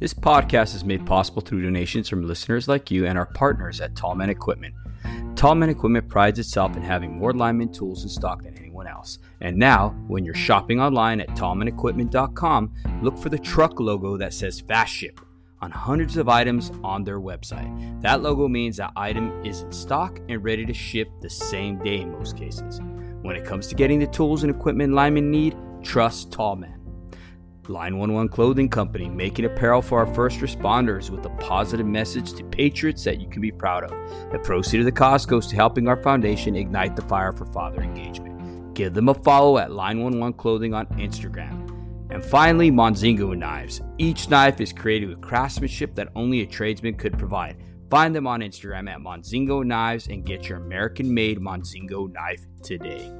This podcast is made possible through donations from listeners like you and our partners at Tallman Equipment. Tallman Equipment prides itself in having more lineman tools in stock than anyone else. And now, when you're shopping online at tallmanequipment.com, look for the truck logo that says Fast Ship on hundreds of items on their website. That logo means that item is in stock and ready to ship the same day in most cases. When it comes to getting the tools and equipment linemen need, trust Tallman. Line 11 Clothing Company, making apparel for our first responders with a positive message to patriots that you can be proud of. The proceed of the cost goes to helping our foundation ignite the fire for father engagement. Give them a follow at Line 11 Clothing on Instagram. And finally, Monzingo knives. Each knife is created with craftsmanship that only a tradesman could provide. Find them on Instagram at Monzingo Knives and get your American made Monzingo knife today.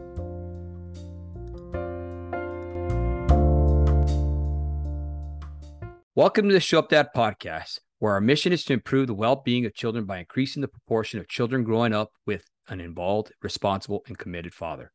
Welcome to the Show Up Dad podcast, where our mission is to improve the well being of children by increasing the proportion of children growing up with an involved, responsible, and committed father.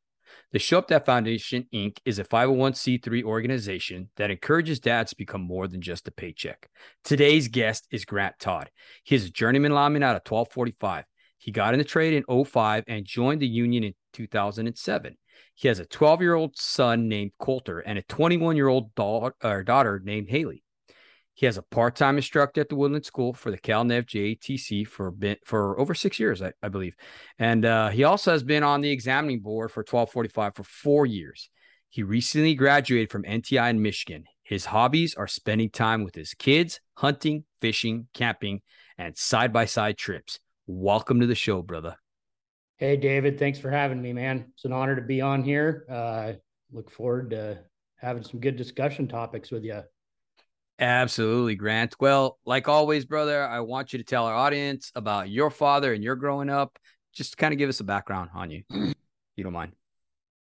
The Show Up Dad Foundation, Inc. is a 501c3 organization that encourages dads to become more than just a paycheck. Today's guest is Grant Todd. He is a journeyman lineman out of 1245. He got in the trade in 05 and joined the union in 2007. He has a 12 year old son named Colter and a 21 year old daughter named Haylee. He has a part-time instructor at the Woodland School for the CalNev JATC for been, for over six years, I, I believe, and uh, he also has been on the examining board for 1245 for four years. He recently graduated from NTI in Michigan. His hobbies are spending time with his kids, hunting, fishing, camping, and side-by-side trips. Welcome to the show, brother. Hey, David. Thanks for having me, man. It's an honor to be on here. Uh, look forward to having some good discussion topics with you. Absolutely, Grant. Well, like always, brother, I want you to tell our audience about your father and your growing up. Just kind of give us a background on you, if you don't mind.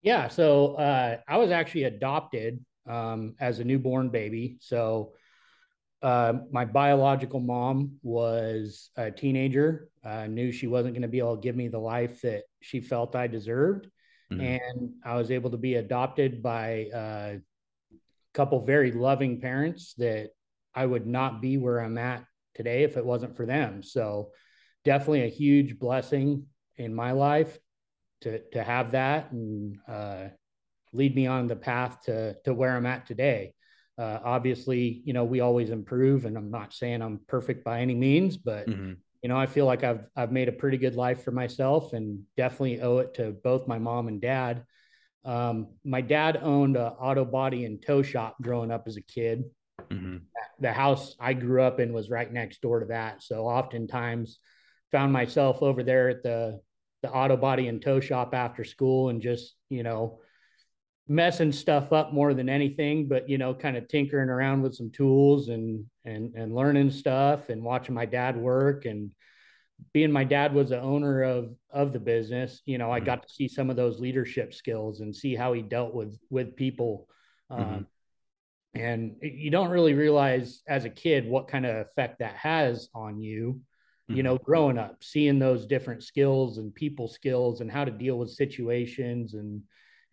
Yeah. So uh, I was actually adopted um, as a newborn baby. So uh, my biological mom was a teenager, uh, knew she wasn't going to be able to give me the life that she felt I deserved. Mm-hmm. And I was able to be adopted by uh, couple very loving parents that I would not be where I'm at today if it wasn't for them. So definitely a huge blessing in my life to to have that and uh, lead me on the path to to where I'm at today. Uh, obviously, you know, we always improve, and I'm not saying I'm perfect by any means, but mm-hmm. you know, I feel like I've I've made a pretty good life for myself, and definitely owe it to both my mom and dad um, my dad owned an auto body and tow shop growing up as a kid. Mm-hmm. The house I grew up in was right next door to that. So oftentimes found myself over there at the the auto body and tow shop after school and just, you know, messing stuff up more than anything, but you know, kind of tinkering around with some tools and and and learning stuff and watching my dad work and being my dad was the owner of of the business you know i mm-hmm. got to see some of those leadership skills and see how he dealt with with people mm-hmm. um, and you don't really realize as a kid what kind of effect that has on you mm-hmm. you know growing up seeing those different skills and people skills and how to deal with situations and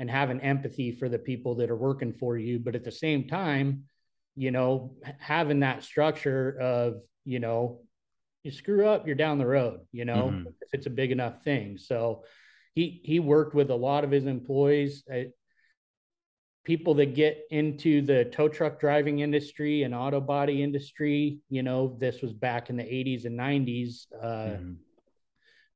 and having empathy for the people that are working for you but at the same time you know having that structure of you know you screw up, you're down the road, you know, mm-hmm. if it's a big enough thing. So he he worked with a lot of his employees, uh, people that get into the tow truck driving industry and auto body industry. You know, this was back in the 80s and 90s. Uh, mm-hmm.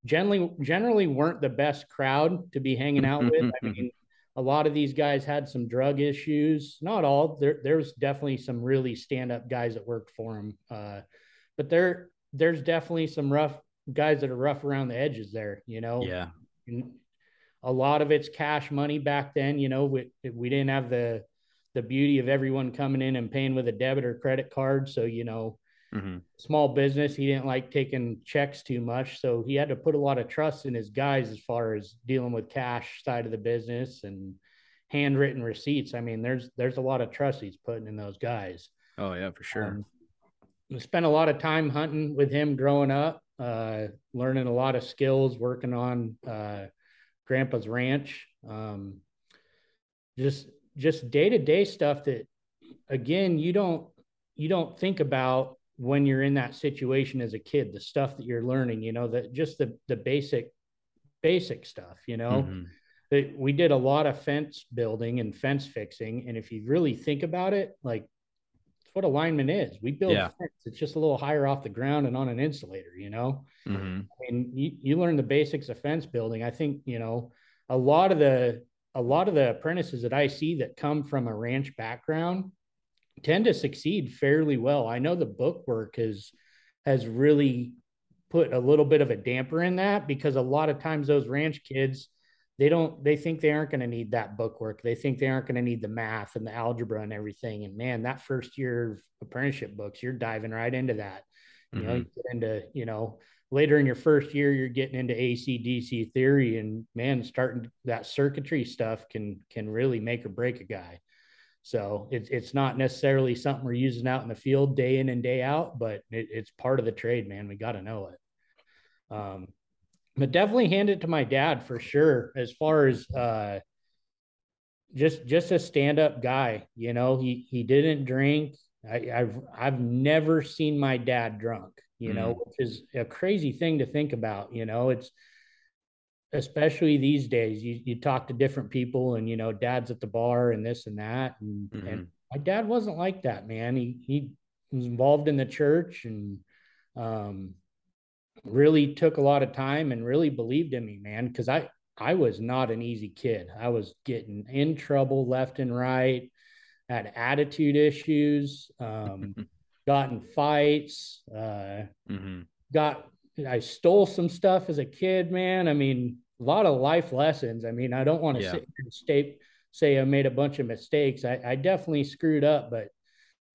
Generally, generally weren't the best crowd to be hanging out with. I mean, a lot of these guys had some drug issues. Not all. There, there's definitely some really stand-up guys that worked for them. Uh, but they're there's definitely some rough guys that are rough around the edges there, you know? Yeah. And a lot of it's cash money back then, you know, we, we didn't have the, the beauty of everyone coming in and paying with a debit or credit card. So, you know, mm-hmm. small business, he didn't like taking checks too much. So he had to put a lot of trust in his guys as far as dealing with cash side of the business and handwritten receipts. I mean, there's, there's a lot of trust he's putting in those guys. Oh yeah, for sure. Um, spent a lot of time hunting with him growing up, uh, learning a lot of skills, working on uh, Grandpa's ranch. Um, just just day to day stuff that, again, you don't you don't think about when you're in that situation as a kid, the stuff that you're learning, you know, that just the the basic basic stuff, you know. Mm-hmm. That we did a lot of fence building and fence fixing. And if you really think about it, like what a lineman is. We build yeah. fence. It's just a little higher off the ground and on an insulator, you know. Mm-hmm. I mean, you, you learn the basics of fence building. I think, you know, a lot of the a lot of the apprentices that I see that come from a ranch background tend to succeed fairly well. I know the book work has has really put a little bit of a damper in that because a lot of times those ranch kids they don't they think they aren't going to need that book work. They think they aren't going to need the math and the algebra and everything. And man, that first year of apprenticeship books, you're diving right into that. You mm-hmm. know, you get into, you know, later in your first year, you're getting into AC/DC theory, and man, starting that circuitry stuff can can really make or break a guy. So it's it's not necessarily something we're using out in the field day in and day out, but it, it's part of the trade, man. We got to know it. Um, but definitely hand it to my dad for sure. As far as uh, just just a stand up guy, you know, he he didn't drink. I, I've I've never seen my dad drunk you know, mm. which is a crazy thing to think about. You know, it's especially these days, you, you talk to different people and, you know, dad's at the bar and this and that. And, mm-hmm. and my dad wasn't like that, man. He, he was involved in the church and, um, really took a lot of time and really believed in me, man. Cause I, I was not an easy kid. I was getting in trouble left and right, had attitude issues. Um, got in fights, uh, mm-hmm. got I stole some stuff as a kid, man. I mean, a lot of life lessons. I mean, I don't want to yeah. sit and state, say I made a bunch of mistakes. I, I definitely screwed up, but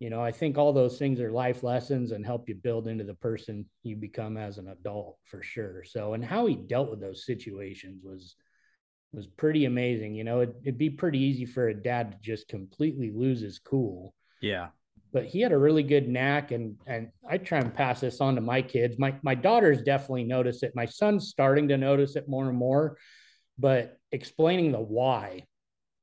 you know, I think all those things are life lessons and help you build into the person you become as an adult for sure. So, and how he dealt with those situations was was pretty amazing. You know, it, it'd be pretty easy for a dad to just completely lose his cool. Yeah but he had a really good knack and and I try and pass this on to my kids. My my daughters definitely notice it. My son's starting to notice it more and more, but explaining the why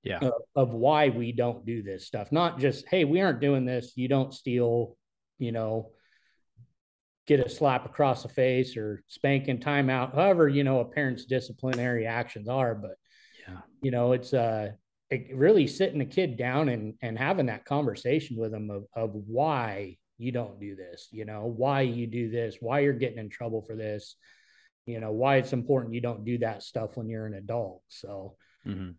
yeah of, of why we don't do this stuff. Not just, hey, we aren't doing this, you don't steal, you know, get a slap across the face or spanking timeout, however, you know, a parent's disciplinary actions are, but yeah, you know, it's uh really sitting a kid down and and having that conversation with them of, of why you don't do this you know why you do this why you're getting in trouble for this you know why it's important you don't do that stuff when you're an adult so mm-hmm.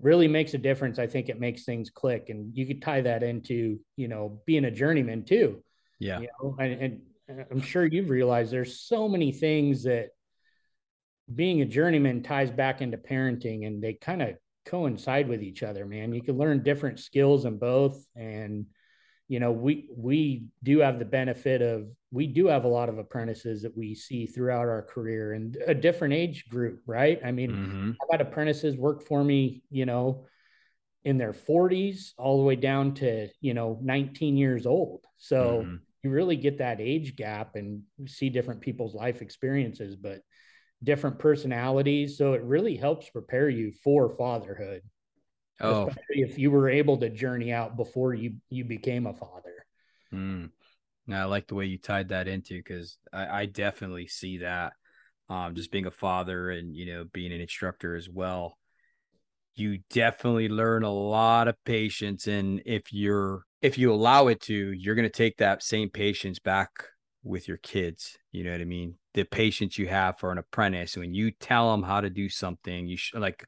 Really makes a difference i think it makes things click and you could tie that into you know being a journeyman too yeah you know and, and i'm sure you've realized there's so many things that being a journeyman ties back into parenting and they kind of coincide with each other, man. You can learn different skills in both. And, you know, we we do have the benefit of we do have a lot of apprentices that we see throughout our career and a different age group, right? I mean, mm-hmm. I've had apprentices work for me, you know, in their 40s all the way down to, you know, 19 years old. So mm-hmm. you really get that age gap and see different people's life experiences. But different personalities. So it really helps prepare you for fatherhood. Oh, Especially if you were able to journey out before you you became a father. Mm. Now I like the way you tied that into because I, I, definitely see that. Um, just being a father and you know being an instructor as well, you definitely learn a lot of patience. And if you're if you allow it to, you're going to take that same patience back with your kids. You know what I mean? The patience you have for an apprentice when you tell them how to do something, you should like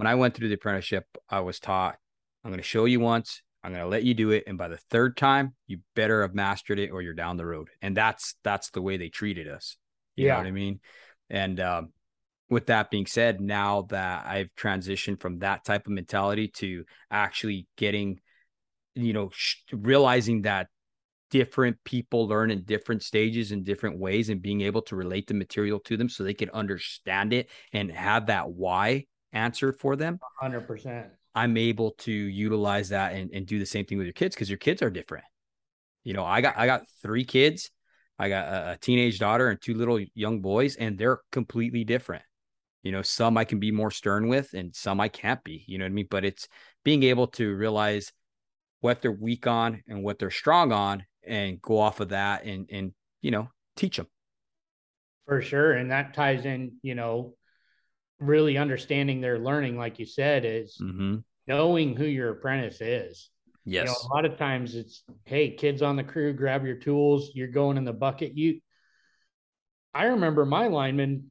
when I went through the apprenticeship, I was taught, I'm going to show you once, I'm going to let you do it. And by the third time, you better have mastered it or you're down the road. And that's, that's the way they treated us. You yeah. know what I mean? And, um, with that being said, now that I've transitioned from that type of mentality to actually getting, you know, sh- realizing that different people learn in different stages in different ways and being able to relate the material to them so they can understand it and have that why answer for them 100% i'm able to utilize that and, and do the same thing with your kids because your kids are different. You know i got i got three kids i got a, a teenage daughter and two little young boys and they're completely different. You know some i can be more stern with and some i can't be you know what i mean? But it's being able to realize what they're weak on and what they're strong on and go off of that and and you know teach them for sure and that ties in you know really understanding their learning like you said is mm-hmm. knowing who your apprentice is yes you know, a lot of times it's hey kids on the crew grab your tools you're going in the bucket you i remember my lineman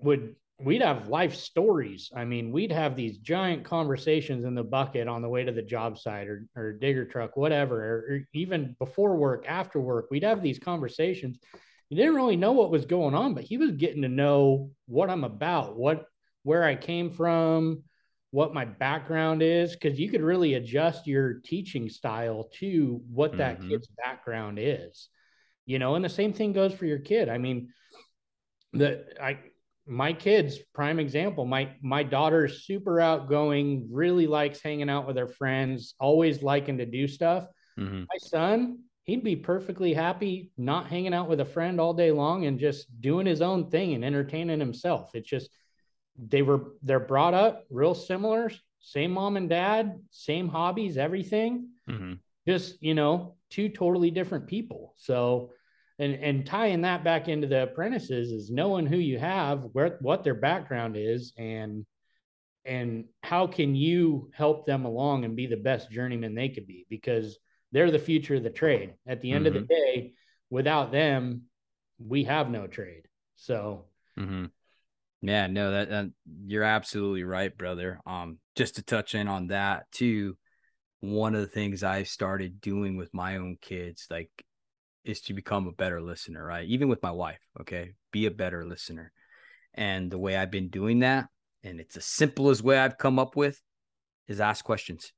would we'd have life stories. I mean, we'd have these giant conversations in the bucket on the way to the job site or, or digger truck, whatever, or, or, even before work, after work, we'd have these conversations. You didn't really know what was going on, but he was getting to know what I'm about, what, where I came from, what my background is, because you could really adjust your teaching style to what that mm-hmm. kid's background is, you know, and the same thing goes for your kid. I mean, the, I, my kids prime example my my daughter's super outgoing really likes hanging out with her friends always liking to do stuff mm-hmm. my son he'd be perfectly happy not hanging out with a friend all day long and just doing his own thing and entertaining himself. It's just they were they're brought up real similar same mom and dad same hobbies everything. Mm-hmm. just you know two totally different people. So and and tying that back into the apprentices is knowing who you have where what their background is and and how can you help them along and be the best journeyman they could be? Because they're the future of the trade at the end mm-hmm. of the mm-hmm. day without them we have no trade so mm-hmm. yeah no that, that you're absolutely right brother um just to touch in on that too one of the things i started doing with my own kids like is to become a better listener, right? Even with my wife, okay? Be a better listener. And the way I've been doing that, and it's the simplest way I've come up with, is ask questions.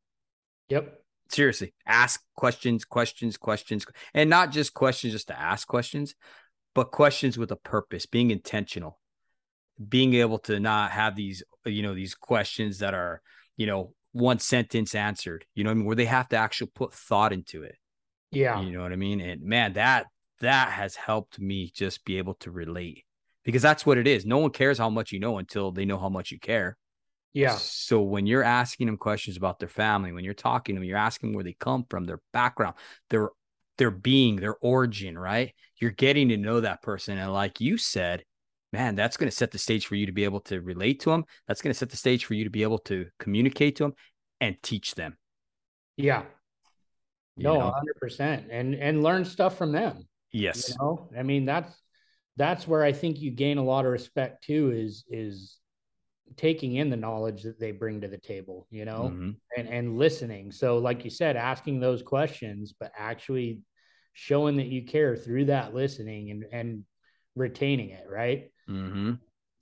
Yep. Seriously, ask questions, questions, questions, and not just questions just to ask questions, but questions with a purpose, being intentional, being able to not have these, you know, these questions that are, you know, one sentence answered, you know, I mean, where they have to actually put thought into it. Yeah. You know what I mean? And man, that that has helped me just be able to relate because that's what it is. No one cares how much you know until they know how much you care. Yeah. So when you're asking them questions about their family, when you're talking to them, you're asking where they come from, their background, their their being, their origin, right? You're getting to know that person. And like you said, man, that's going to set the stage for you to be able to relate to them. That's going to set the stage for you to be able to communicate to them and teach them. Yeah no, hundred percent, and and learn stuff from them. Yes, you know, I mean that's that's where I think you gain a lot of respect too. Is is taking in the knowledge that they bring to the table, you know, mm-hmm. and and listening. So, like you said, asking those questions, but actually showing that you care through that listening and and retaining it, right? Mm-hmm.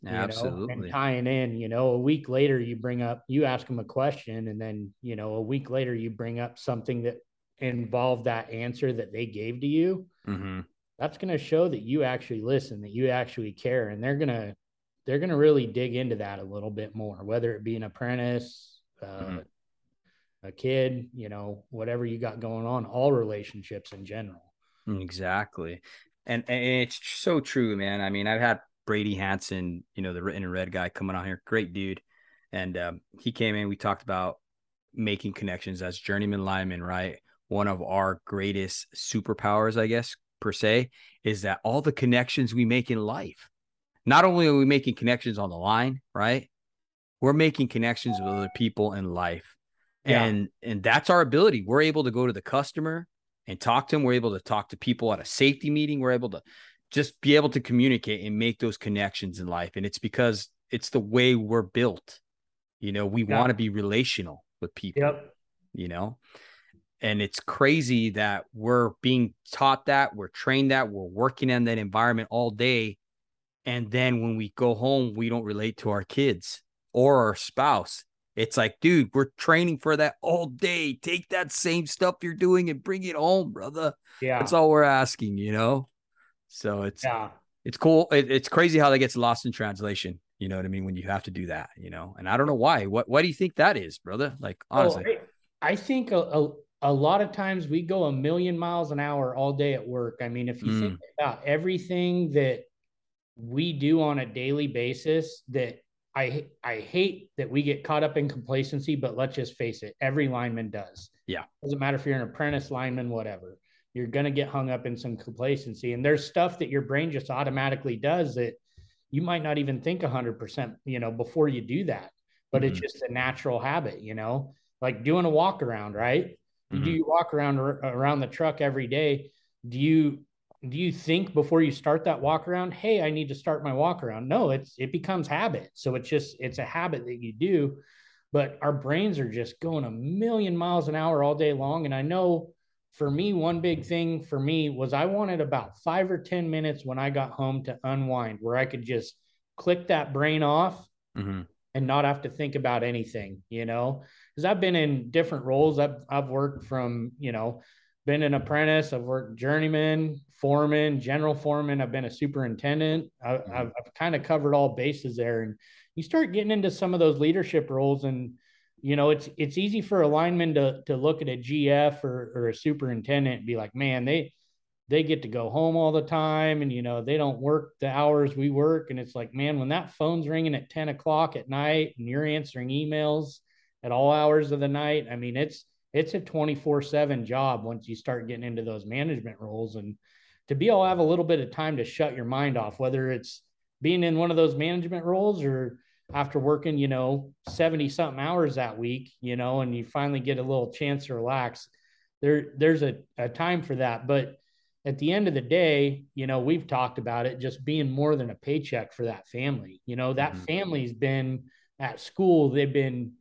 Absolutely. Know, and tying in, you know, a week later you bring up, you ask them a question, and then, you know, a week later you bring up something that involve that answer that they gave to you, mm-hmm. that's going to show that you actually listen, that you actually care, and they're going to they're going to really dig into that a little bit more, whether it be an apprentice, uh, mm-hmm. a kid, you know, whatever you got going on, all relationships in general. Exactly. And, and it's so true, man. I mean, I've had Brady Hanson, you know, the written and red guy coming on here, great dude. And um, he came in, we talked about making connections as journeyman lineman, right? one of our greatest superpowers, I guess, per se, is that all the connections we make in life, not only are we making connections on the line, right? We're making connections with other people in life. Yeah. And and that's our ability. We're able to go to the customer and talk to them. We're able to talk to people at a safety meeting. We're able to just be able to communicate and make those connections in life. And it's because it's the way we're built. You know, we yeah. want to be relational with people. Yep. You know, and it's crazy that we're being taught that we're trained that we're working in that environment all day and then when we go home we don't relate to our kids or our spouse. It's like dude we're training for that all day. Take that same stuff you're doing and bring it home brother. Yeah. That's all we're asking you know? So it's yeah. it's cool. It, it's crazy how that gets lost in translation you know what i mean when you have to do that you know? And i don't know why. What why do you think that is brother? Like honestly. Oh, I, I think a, a a lot of times we go a million miles an hour all day at work. I mean, if you mm. think about everything that we do on a daily basis that I I hate that we get caught up in complacency, but let's just face it, every lineman does. Yeah. Doesn't matter if you're an apprentice lineman, whatever. You're gonna get hung up in some complacency. And there's stuff that your brain just automatically does that you might not even think hundred percent, you know, before you do that. But mm-hmm. it's just a natural habit, you know, like doing a walk around, right? Mm-hmm. You do you walk around around the truck every day. Do you do you think before you start that walk around hey i need to start my walk around no it's it becomes habit. So it's just it's a habit that you do but our brains are just going a million miles an hour all day long. And i know for me one big thing for me was i wanted about five or ten minutes when i got home to unwind where i could just click that brain off mm-hmm. and not have to think about anything you know? Because i've been in different roles. I've, I've worked from you know been an apprentice. I've worked journeyman, foreman, general foreman. I've been a superintendent. I, have mm-hmm. I've kind of covered all bases there. And you start getting into some of those leadership roles, and you know it's it's easy for a lineman to to look at a GF or, or a superintendent and be like, man, they they get to go home all the time, and you know they don't work the hours we work. And it's like, man, when that phone's ringing at ten o'clock at night and you're answering emails at all hours of the night, I mean, it's it's a 24 7 job once you start getting into those management roles. And to be able to have a little bit of time to shut your mind off whether it's being in one of those management roles or after working you know 70 something hours that week you know and you finally get a little chance to relax there there's a, a time for that. But at the end of the day you know we've talked about it just being more than a paycheck for that family. You know that mm-hmm. family's been at school they've been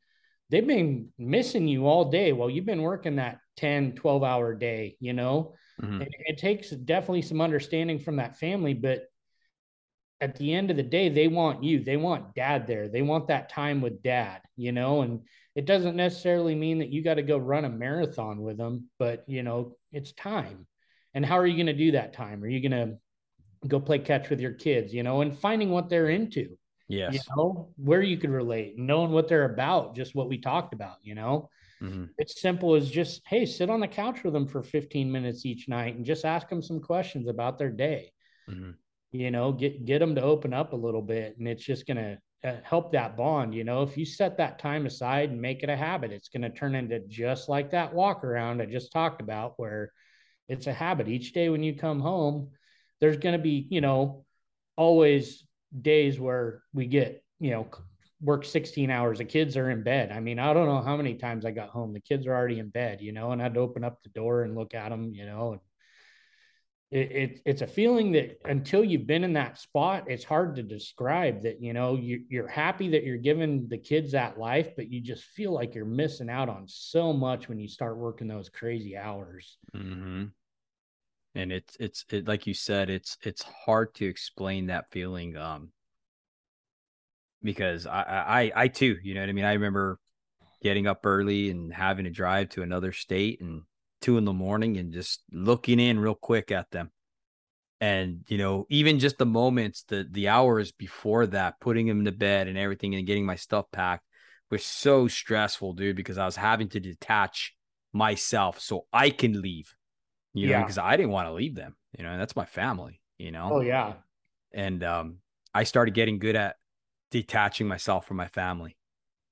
they've been missing you all day. While you've been working that 10 12 hour day you know? Mm-hmm. it, it, takes definitely some understanding from that family but at the end of the day they want you. They want dad there. They want that time with dad you know? And it doesn't necessarily mean that you got to go run a marathon with them but you know it's time. And how are you going to do that time? Are you going to go play catch with your kids you know? And finding what they're into Yes. You know, where you could relate, knowing what they're about, just what we talked about, you know. Mm-hmm. It's simple as just, hey, sit on the couch with them for 15 minutes each night and just ask them some questions about their day. Mm-hmm. You know, get get them to open up a little bit, and it's just gonna uh, help that bond. You know, if you set that time aside and make it a habit, it's gonna turn into just like that walk around I just talked about, where it's a habit. Each day when you come home, there's gonna be, you know, always days where we get, you know, work 16 hours. The kids are in bed. I mean, I don't know how many times I got home. The kids are already in bed, you know, and I'd open up the door and look at them, you know, and it, it, it's a feeling that until you've been in that spot, it's hard to describe that, you know, you, you're happy that you're giving the kids that life, but you just feel like you're missing out on so much when you start working those crazy hours. Mm-hmm and it's it's it, like you said it's it's hard to explain that feeling um because I, I i too you know what i mean? I remember getting up early and having to drive to another state and two in the morning and just looking in real quick at them. And you know even just the moments the the hours before that putting them to bed and everything and getting my stuff packed was so stressful dude because i was having to detach myself so i can leave you know, because I didn't want to leave them, you know, and that's my family, you know. Oh yeah. And um, I started getting good at detaching myself from my family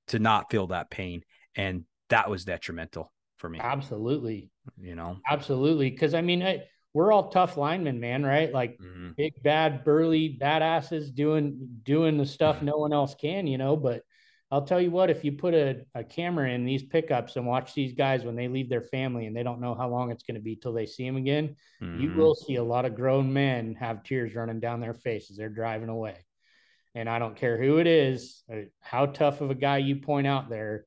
to not feel that pain, and that was detrimental for me. Absolutely. You know. Absolutely, because I mean, I, we're all tough linemen, man, right? Like mm-hmm. big, bad, burly, badasses doing doing the stuff no one else can, you know. But I'll tell you what, if you put a, a camera in these pickups and watch these guys when they leave their family and they don't know how long it's going to be till they see them again, mm-hmm. you will see a lot of grown men have tears running down their faces. They're driving away. And I don't care who it is, uh, how tough of a guy you point out there,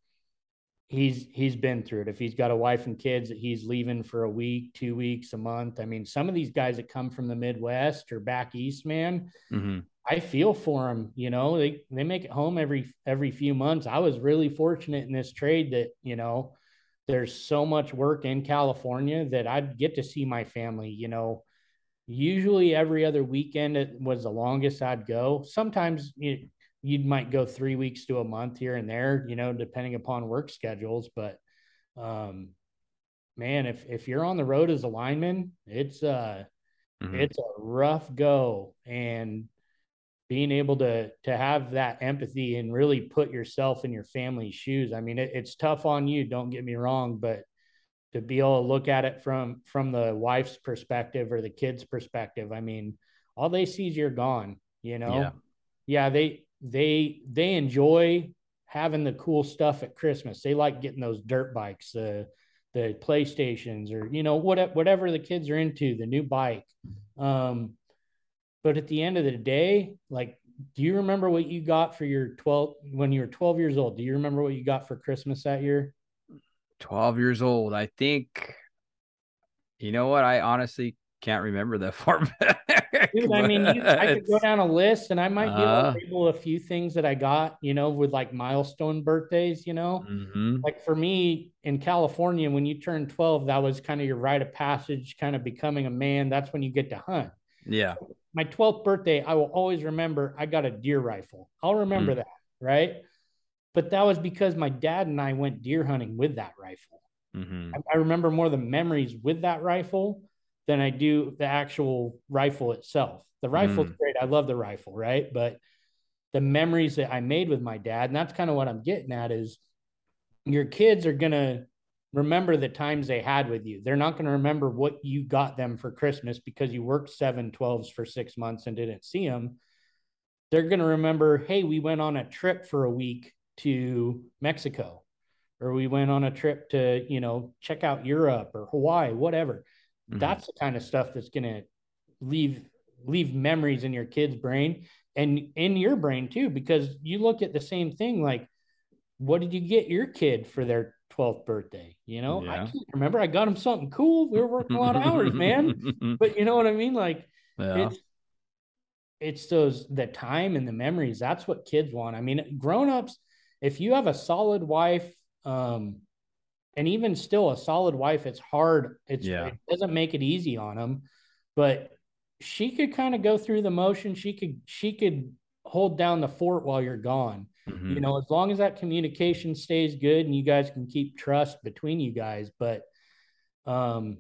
he's he's been through it. If he's got a wife and kids that he's leaving for a week, two weeks, a month. I mean, some of these guys that come from the Midwest or back east, man, mm-hmm I feel for them. You know, they they make it home every every few months. I was really fortunate in this trade that you know there's so much work in California that I'd get to see my family. You know, usually every other weekend it was the longest I'd go. Sometimes you you might go three weeks to a month here and there. You know, depending upon work schedules. But um, man, if if you're on the road as a lineman, it's uh, mm-hmm. it's a rough go and being able to to have that empathy and really put yourself in your family's shoes. I mean, it, it's tough on you. Don't get me wrong, but to be able to look at it from from the wife's perspective or the kid's perspective, I mean, all they see is you're gone. You know, Yeah. yeah, they they they enjoy having the cool stuff at Christmas. They like getting those dirt bikes, the the PlayStations, or you know what whatever the kids are into, the new bike. Um, but at the end of the day, like, do you remember what you got for your 12 when you were 12 years old? Do you remember what you got for Christmas that year? 12 years old. I think, you know what? I honestly can't remember that far back. Dude, I mean, you, I could go down a list and I might be able Uh-huh. to label a few things that I got, you know, with like milestone birthdays, you know. hmm Like for me in California, when you turn 12, that was kind of your rite of passage, kind of becoming a man. That's when you get to hunt. Yeah. My 12th birthday, I will always remember I got a deer rifle. I'll remember Mm. that, right? But that was because my dad and I went deer hunting with that rifle. hmm I- I remember more the memories with that rifle than I do the actual rifle itself. The rifle's Mm. great. I love the rifle, right? But the memories that I made with my dad, and that's kind of what I'm getting at is your kids are gonna remember the times they had with you. They're not going to remember what you got them for Christmas because you worked seven 12s for six months and didn't see them. They're going to remember, hey, we went on a trip for a week to Mexico, or we went on a trip to, you know, check out Europe or Hawaii, whatever. Mhm. That's the kind of stuff that's going to leave leave memories in your kid's brain and in your brain too because you look at the same thing like what did you get your kid for their 12th birthday you know? I can't remember. I got him something cool. We were working a lot of hours man. But you know what i mean? Like yeah. it's it's those the time and the memories. That's what kids want. I mean grown-ups if you have a solid wife um and even still a solid wife it's hard. It's Yeah. it doesn't make it easy on them but she could kind of go through the motion she could she could hold down the fort while you're gone Mhm. you know as long as that communication stays good and you guys can keep trust between you guys but um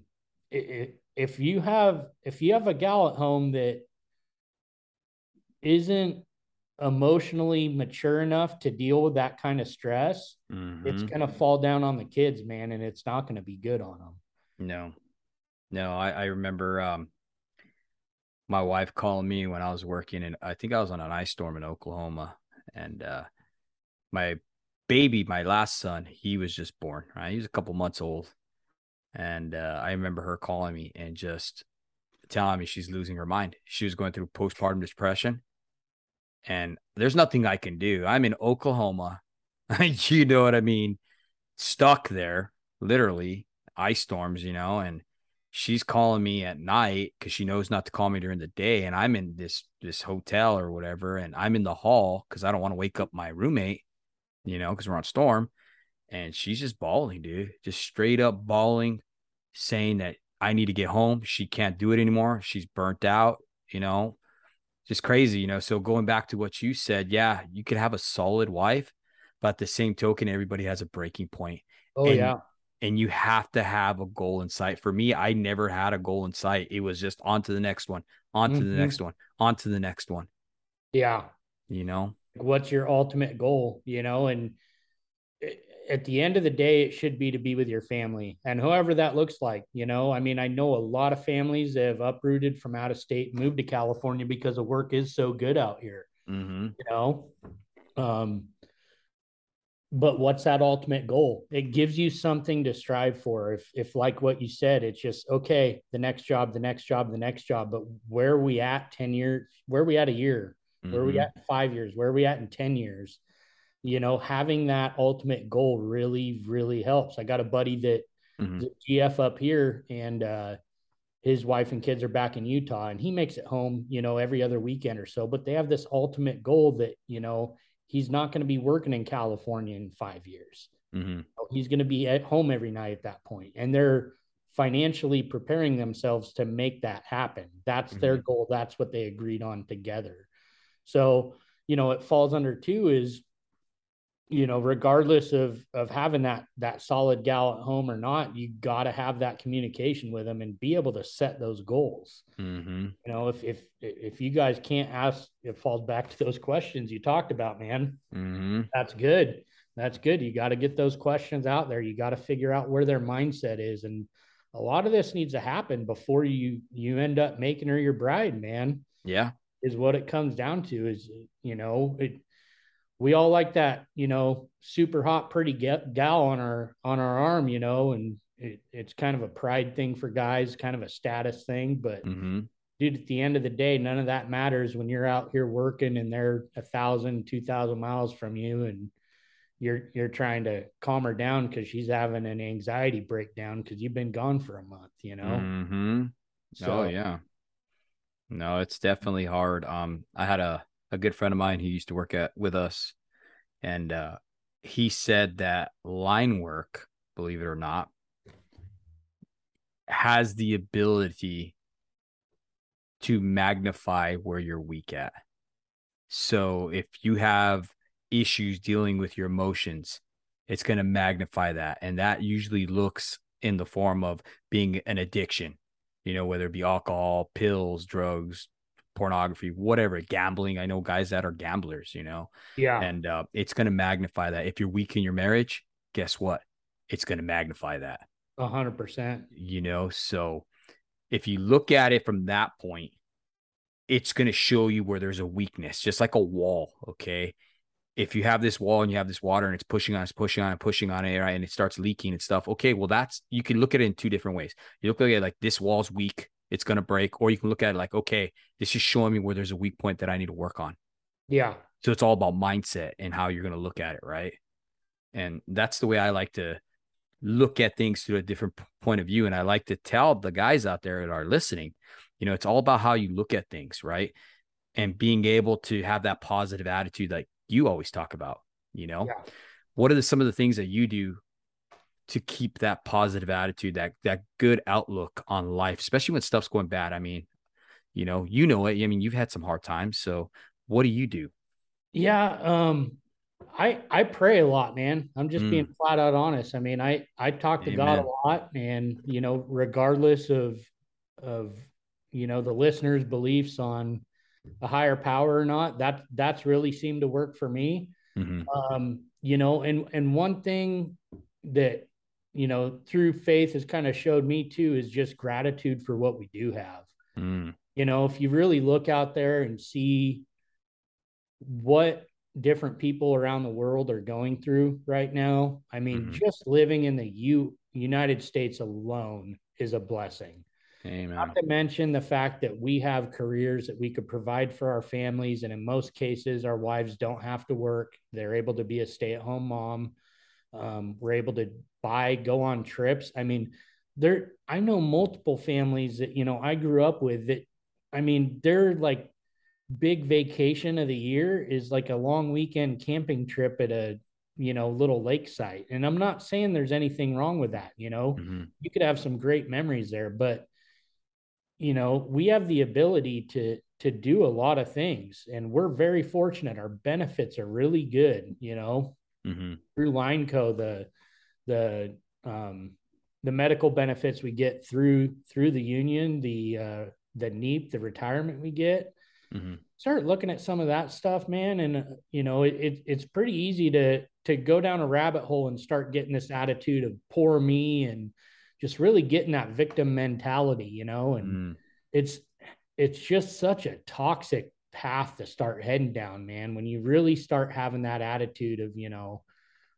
i i if you have if you have a gal at home that isn't emotionally mature enough to deal with that kind of stress it's Mhm. going to fall down on the kids man and it's not going to be good on them No, no, I, I remember um, my wife calling me when I was working, and I think I was on an ice storm in Oklahoma, and uh, my baby, my last son, he was just born. Right, he was a couple months old, and uh, I remember her calling me and just telling me she's losing her mind. She was going through postpartum depression, and there's nothing I can do. I'm in Oklahoma, you know what I mean, stuck there, literally ice storms, you know, and she's calling me at night because she knows not to call me during the day. And I'm in this this hotel or whatever, and I'm in the hall because I don't want to wake up my roommate, you know, because we're on storm. And she's just bawling, dude, just straight up bawling, saying that I need to get home. She can't do it anymore. She's burnt out, you know, just crazy, you know. So going back to what you said, yeah, you could have a solid wife, but at the same token, everybody has a breaking point oh And- yeah and you have to have a goal in sight. For me, I never had a goal in sight. It was just on to the next one, on to Mhm. the next one, on to the next one, yeah you know? What's your ultimate goal you know? And at the end of the day it should be to be with your family and whoever that looks like you know? I mean i know a lot of families that have uprooted from out of state moved to california because the work is so good out here Mm-hmm. you know? Um but what's that ultimate goal? It gives you something to strive for. If if like what you said it's just okay the next job the next job the next job but where are we at 10 years where are we at a year where are we at in five years? Where are we at in 10 years? You know having that ultimate goal really really helps. I got a buddy that Mhm. gf up here and uh his wife and kids are back in utah and he makes it home you know every other weekend or so but they have this ultimate goal that you know he's not going to be working in california in five years. Mm-hmm. he's going to be at home every night at that point and they're financially preparing themselves to make that happen. That's their goal. That's what they agreed on together so you know it falls under two is you know, regardless of of having that that solid gal at home or not, you got to have that communication with them and be able to set those goals. Mm-hmm. You know, if if if you guys can't ask, it falls back to those questions you talked about, man. Mm-hmm. That's good. That's good. You got to get those questions out there. You got to figure out where their mindset is, and a lot of this needs to happen before you you end up making her your bride, man. Yeah, is what it comes down to. Is you know it we all like that, you know, super hot, pretty gal on our on our arm, you know, and it, it's kind of a pride thing for guys, kind of a status thing. But mm-hmm. dude, at the end of the day, none of that matters when you're out here working and they're a thousand, two thousand miles from you, and you're you're trying to calm her down because she's having an anxiety breakdown because you've been gone for a month, you know. Mm-hmm. So, oh yeah. No, it's definitely hard. Um, I had a a good friend of mine who used to work at with us, and uh, he said that line work, believe it or not, has the ability to magnify where you're weak at. So if you have issues dealing with your emotions, it's going to magnify that. And that usually looks in the form of being an addiction, you know, whether it be alcohol, pills, drugs, pornography, whatever, gambling. I know guys that are gamblers, you know. Yeah. And uh, it's going to magnify that. If you're weak in your marriage, guess what? It's going to magnify that. A hundred percent. You know, so if you look at it from that point, it's going to show you where there's a weakness, just like a wall. Okay. If you have this wall and you have this water and it's pushing on, it's pushing on, and pushing on it, right, and it starts leaking and stuff. Okay, well, that's you can look at it in two different ways. You look at it like this wall's weak it's going to break. Or you can look at it like, okay, this is showing me where there's a weak point that I need to work on. Yeah. So it's all about mindset and how you're going to look at it. Right. And that's the way I like to look at things through a different point of view. And I like to tell the guys out there that are listening, you know, it's all about how you look at things. Right. And being able to have that positive attitude, like you always talk about, you know, yeah. what are the, some of the things that you do to keep that positive attitude, that that good outlook on life, especially when stuff's going bad. I mean, you know, you know it. I mean, you've had some hard times. So what do you do? Yeah. Um, I I pray a lot, man. I'm just mm. being flat out honest. I mean, I I talk to Amen. God a lot, and you know, regardless of of you know the listeners' beliefs on a higher power or not, that that's really seemed to work for me. Mm-hmm. Um, you know, and and one thing that you know, through faith has kind of showed me too is just gratitude for what we do have. Mm. You know, if you really look out there and see what different people around the world are going through right now, I mean, mm-hmm. just living in the U- United States alone is a blessing. Amen. Not to mention the fact that we have careers that we could provide for our families. And in most cases, our wives don't have to work. They're able to be a stay at home mom. Um, we're able to buy, go on trips. I mean, there, I know multiple families that, you know, I grew up with that. I mean, they're like big vacation of the year is like a long weekend camping trip at a, you know, little lake site. And I'm not saying there's anything wrong with that. You know, mm-hmm. you could have some great memories there, but, you know, we have the ability to, to do a lot of things and we're very fortunate. Our benefits are really good, you know, mm-hmm. through Lineco, the the um, the medical benefits we get through through the union, the uh, the NEAP, the retirement we get. Mm-hmm. Start looking at some of that stuff, man, and uh, you know it, it, it's pretty easy to to go down a rabbit hole and start getting this attitude of poor me and just really getting that victim mentality, you know, and mm. it's it's just such a toxic path to start heading down, man. When you really start having that attitude of, you know,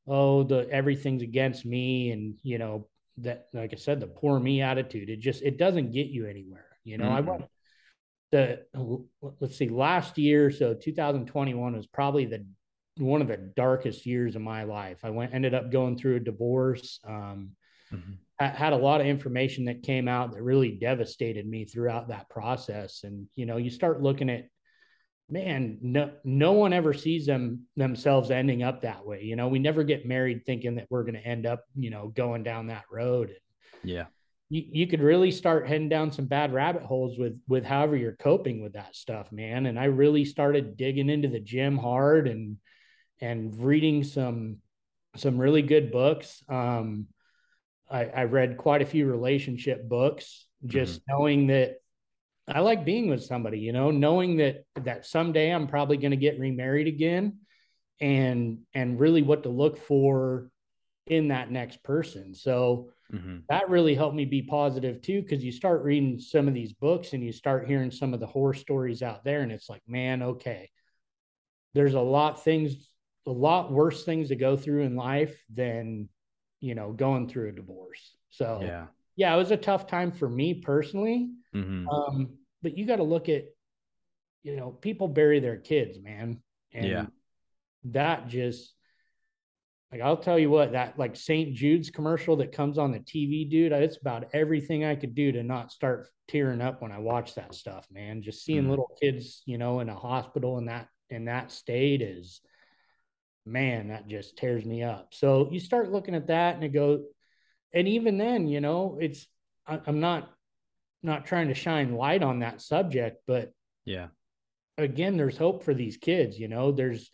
oh, the everything's against me, and you know that, like I said, the poor me attitude. It just it doesn't get you anywhere. You know, mm-hmm. I went the let's see, last year, so 2021 was probably the one of the darkest years of my life. I went ended up going through a divorce. Um, mm-hmm. Had a lot of information that came out that really devastated me throughout that process. And you know, you start looking at man, no, no one ever sees them themselves ending up that way. You know, we never get married thinking that we're going to end up, you know, going down that road. Yeah. You, you could really start heading down some bad rabbit holes with, with however you're coping with that stuff, man. And I really started digging into the gym hard and, and reading some some really good books. Um, I, I read quite a few relationship books, just mm-hmm. knowing that I like being with somebody, you know, knowing that that someday I'm probably going to get remarried again and and really what to look for in that next person. So mm-hmm. that really helped me be positive too because you start reading some of these books and you start hearing some of the horror stories out there and it's like, man, okay. There's a lot things a lot worse things to go through in life than you know going through a divorce so yeah yeah it was a tough time for me personally mm-hmm. um, but you got to look at you know people bury their kids man and yeah that just like I'll tell you what that like St. Jude's commercial that comes on the TV, dude. It's about everything I could do to not start tearing up when I watch that stuff, man. Just seeing mm. little kids, you know, in a hospital in that in that state is man, that just tears me up. So you start looking at that and it goes, and even then, you know, it's, I, I'm not, not trying to shine light on that subject, but yeah, again, there's hope for these kids, you know, there's,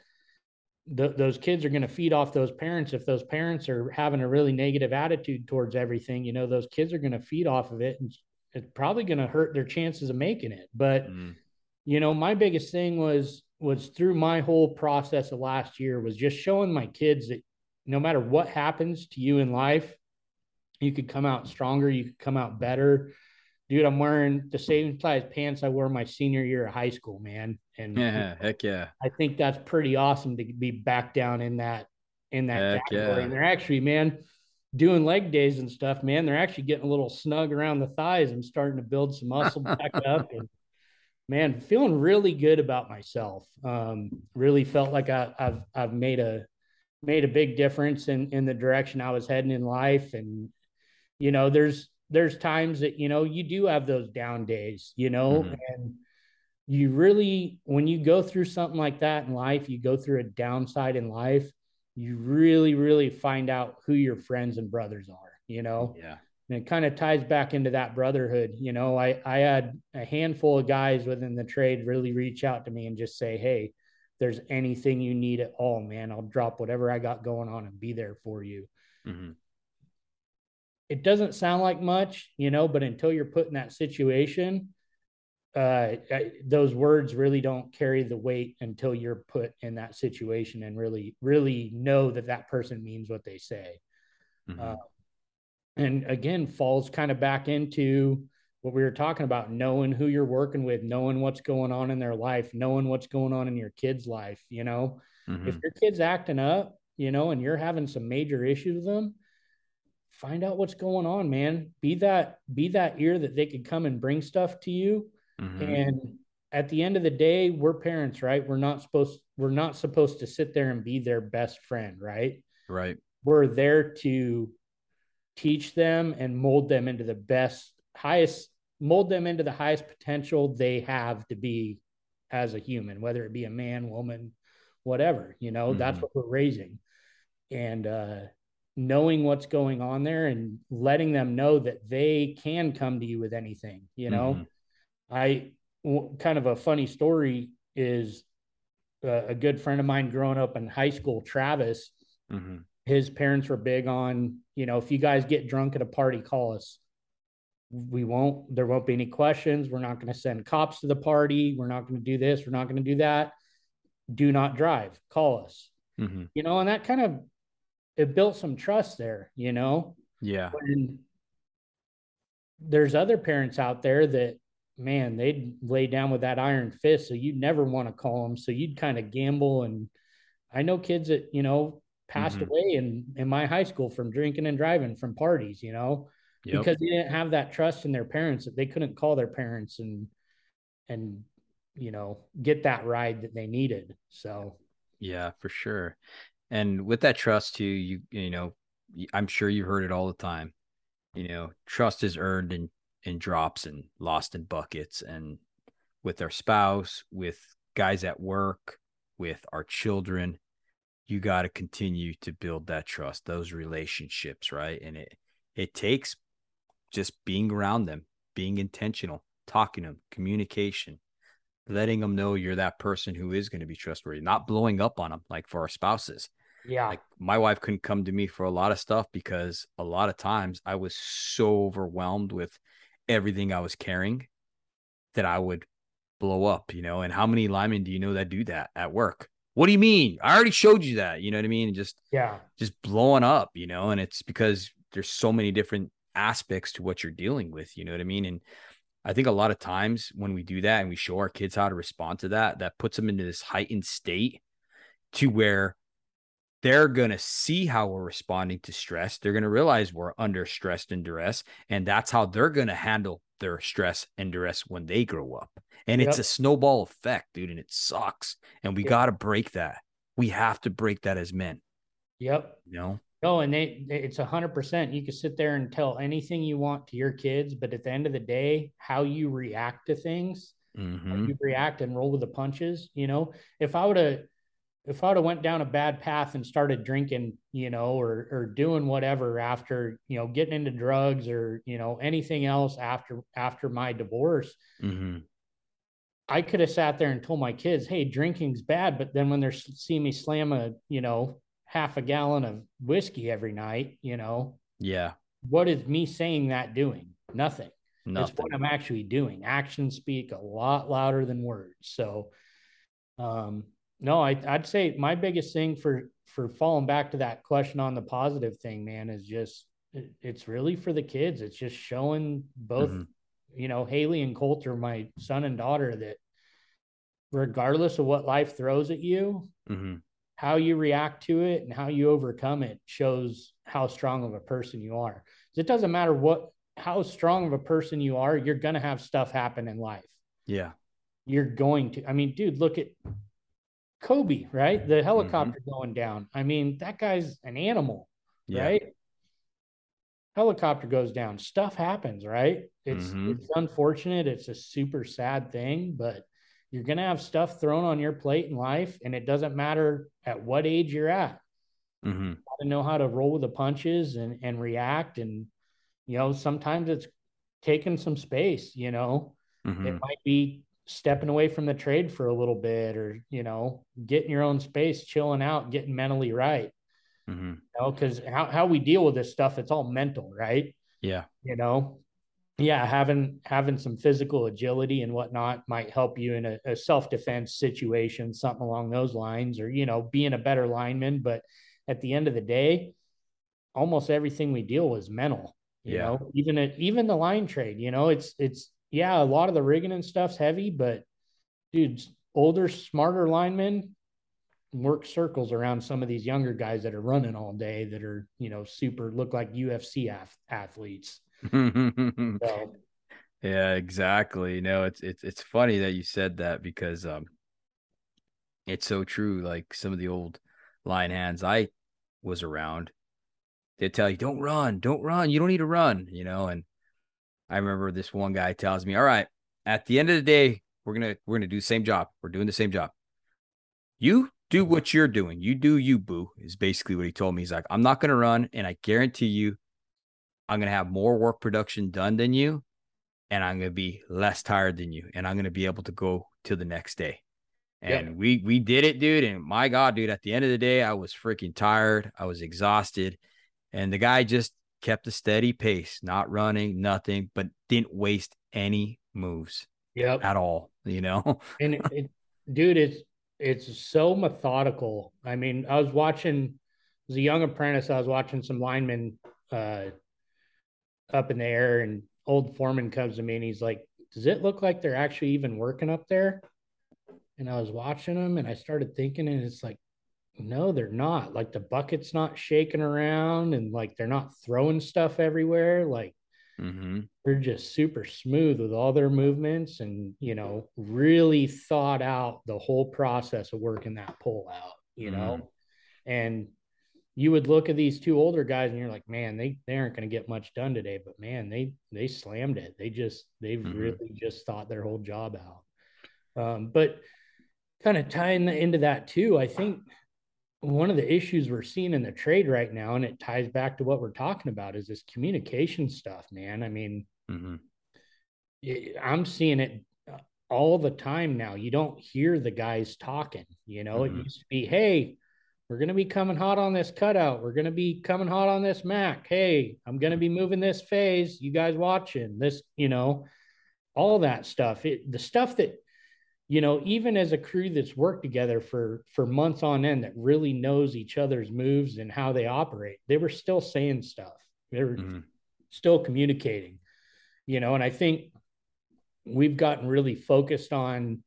the, those kids are going to feed off those parents. If those parents are having a really negative attitude towards everything, you know, those kids are going to feed off of it and it's probably going to hurt their chances of making it. But, mm. you know, my biggest thing was was through my whole process of last year was just showing my kids that no matter what happens to you in life, you could come out stronger, you could come out better. Dude, I'm wearing the same size pants I wore my senior year of high school, man. And yeah, heck yeah. I think that's pretty awesome to be back down in that in that heck category. Yeah. And they're actually, man, doing leg days and stuff, man. They're actually getting a little snug around the thighs and starting to build some muscle back up. And man, feeling really good about myself. Um, really felt like I, have I've made a made a big difference in in the direction I was heading in life. And you know, there's there's times that you know you do have those down days, you know, mm-hmm. and you really when you go through something like that in life, you go through a downside in life, you really really find out who your friends and brothers are. You know, yeah and it kind of ties back into that brotherhood. You know, I, I had a handful of guys within the trade really reach out to me and just say, Hey, there's anything you need at all, man, I'll drop whatever I got going on and be there for you. Mm-hmm. It doesn't sound like much, you know, but until you're put in that situation, uh, I, those words really don't carry the weight until you're put in that situation and really, really know that that person means what they say. Mm-hmm. Uh, and again falls kind of back into what we were talking about knowing who you're working with knowing what's going on in their life knowing what's going on in your kid's life you know? Mm-hmm. if your kid's acting up you know and you're having some major issues with them find out what's going on man. Be that be that ear that they could come and bring stuff to you. Mm-hmm. and at the end of the day we're parents right? We're not supposed we're not supposed to sit there and be their best friend right? Right. We're there to teach them and mold them into the best, highest, mold them into the highest potential they have to be as a human, whether it be a man, woman, whatever, you know, mm-hmm. that's what we're raising. And uh, knowing what's going on there and letting them know that they can come to you with anything, you know. Mm-hmm. I w- kind of a funny story is uh, a good friend of mine growing up in high school, Travis. Mm-hmm his parents were big on, you know, if you guys get drunk at a party, call us. We won't, there won't be any questions. We're not going to send cops to the party. We're not going to do this. We're not going to do that. Do not drive. Call us. Mm-hmm. You know, and that kind of it built some trust there, you know? Yeah. When there's other parents out there that man, they'd lay down with that iron fist. So you'd never want to call them. So you'd kind of gamble. And I know kids that, you know, passed mm-hmm. away in in my high school from drinking and driving from parties you know yep. because they didn't have that trust in their parents that they couldn't call their parents and and you know get that ride that they needed so yeah for sure and with that trust too you you know i'm sure you've heard it all the time you know trust is earned in in drops and lost in buckets and with our spouse with guys at work with our children you got to continue to build that trust, those relationships, right? And it it takes just being around them, being intentional, talking to them, communication. letting them know you're that person who is going to be trustworthy, not blowing up on them like for our spouses. Yeah. Like my wife couldn't come to me for a lot of stuff because a lot of times I was so overwhelmed with everything I was carrying that I would blow up, you know. And how many linemen do you know that do that at work? What do you mean? I already showed you that, you know what I mean? And just yeah, just blowing up, you know, and it's because there's so many different aspects to what you're dealing with, you know what I mean? And I think a lot of times when we do that and we show our kids how to respond to that, that puts them into this heightened state to where they're going to see how we're responding to stress. They're going to realize we're under stress and duress. And that's how they're going to handle their stress and duress when they grow up. And yep. it's a snowball effect, dude. And it sucks. And we yep. got to break that. We have to break that as men. Yep. You know? No, and they, it's a hundred percent. You can sit there and tell anything you want to your kids, but at the end of the day, how you react to things, mm-hmm. you react and roll with the punches. You know, if I would have if I would have went down a bad path and started drinking, you know, or or doing whatever after, you know, getting into drugs or you know anything else after after my divorce, mm-hmm. I could have sat there and told my kids, "Hey, drinking's bad," but then when they're seeing me slam a, you know, half a gallon of whiskey every night, you know, yeah, what is me saying that doing? Nothing. Nothing. It's what I'm actually doing. Actions speak a lot louder than words. So, um, no, I, I'd say my biggest thing for for falling back to that question on the positive thing, man, is just it, it's really for the kids. It's just showing both, mm-hmm. you know, Haylee and Colter, my son and daughter, that regardless of what life throws at you, mm-hmm. how you react to it and how you overcome it shows how strong of a person you are. It doesn't matter what how strong of a person you are, you're gonna have stuff happen in life. Yeah. You're going to. I mean, dude, look at Kobe, right? The helicopter mm-hmm. going down. I mean, that guy's an animal, yeah. right? Helicopter goes down. Stuff happens, right? It's mm-hmm. it's unfortunate. It's a super sad thing, but you're gonna have stuff thrown on your plate in life, and it doesn't matter at what age you're at. Mm-hmm. You got to know how to roll with the punches and and react, and you know sometimes it's taking some space. You know, mm-hmm. it might be stepping away from the trade for a little bit or you know getting your own space chilling out getting mentally right. Mm-hmm. you know because how, how we deal with this stuff it's all mental right? Yeah. You know? Yeah having having some physical agility and whatnot might help you in a, a self-defense situation something along those lines or you know being a better lineman. But at the end of the day almost everything we deal with is mental you yeah. know? Even it even the line trade you know? It's it's yeah, a lot of the rigging and stuff's heavy, but dudes, older, smarter linemen work circles around some of these younger guys that are running all day that are, you know, super look like UFC af- athletes. so. Yeah, exactly. No, it's it's it's funny that you said that because um it's so true. Like some of the old line hands I was around, they tell you, Don't run, don't run, you don't need to run, you know, and I remember this one guy tells me, "All right, at the end of the day, we're gonna we're gonna do the same job. We're doing the same job. You do what you're doing. You do you, boo." Is basically what he told me. He's like, "I'm not gonna run, and I guarantee you, I'm gonna have more work production done than you, and I'm gonna be less tired than you, and I'm gonna be able to go to the next day." And yep. we we did it, dude. And my God, dude, at the end of the day, I was freaking tired. I was exhausted. And the guy just kept a steady pace, not running, nothing, but didn't waste any moves yep. at all, you know? and it, it, dude, it's, it's so methodical. I mean, I was watching as a young apprentice, I was watching some linemen uh, up in the air and old foreman comes to me and he's like, does it look like they're actually even working up there? And I was watching them and I started thinking, and it's like, no, they're not. Like the bucket's not shaking around and like they're not throwing stuff everywhere. Like mm-hmm. they're just super smooth with all their movements and, you know, really thought out the whole process of working that pull out, you mm-hmm. know? And you would look at these two older guys and you're like, man, they, they aren't going to get much done today, but man, they, they slammed it. They just, they've mm-hmm. really just thought their whole job out. Um, but kind of tying into that too, I think one of the issues we're seeing in the trade right now, and it ties back to what we're talking about, is this communication stuff, man. I mean, mm-hmm. I'm seeing it all the time now. You don't hear the guys talking. You know, mm-hmm. it used to be, hey, we're going to be coming hot on this cutout. We're going to be coming hot on this Mac. Hey, I'm going to be moving this phase. You guys watching this, you know, all that stuff. It, the stuff that, you know, even as a crew that's worked together for for months on end that really knows each other's moves and how they operate, they were still saying stuff. They were mm-hmm. still communicating, you know, and I think we've gotten really focused on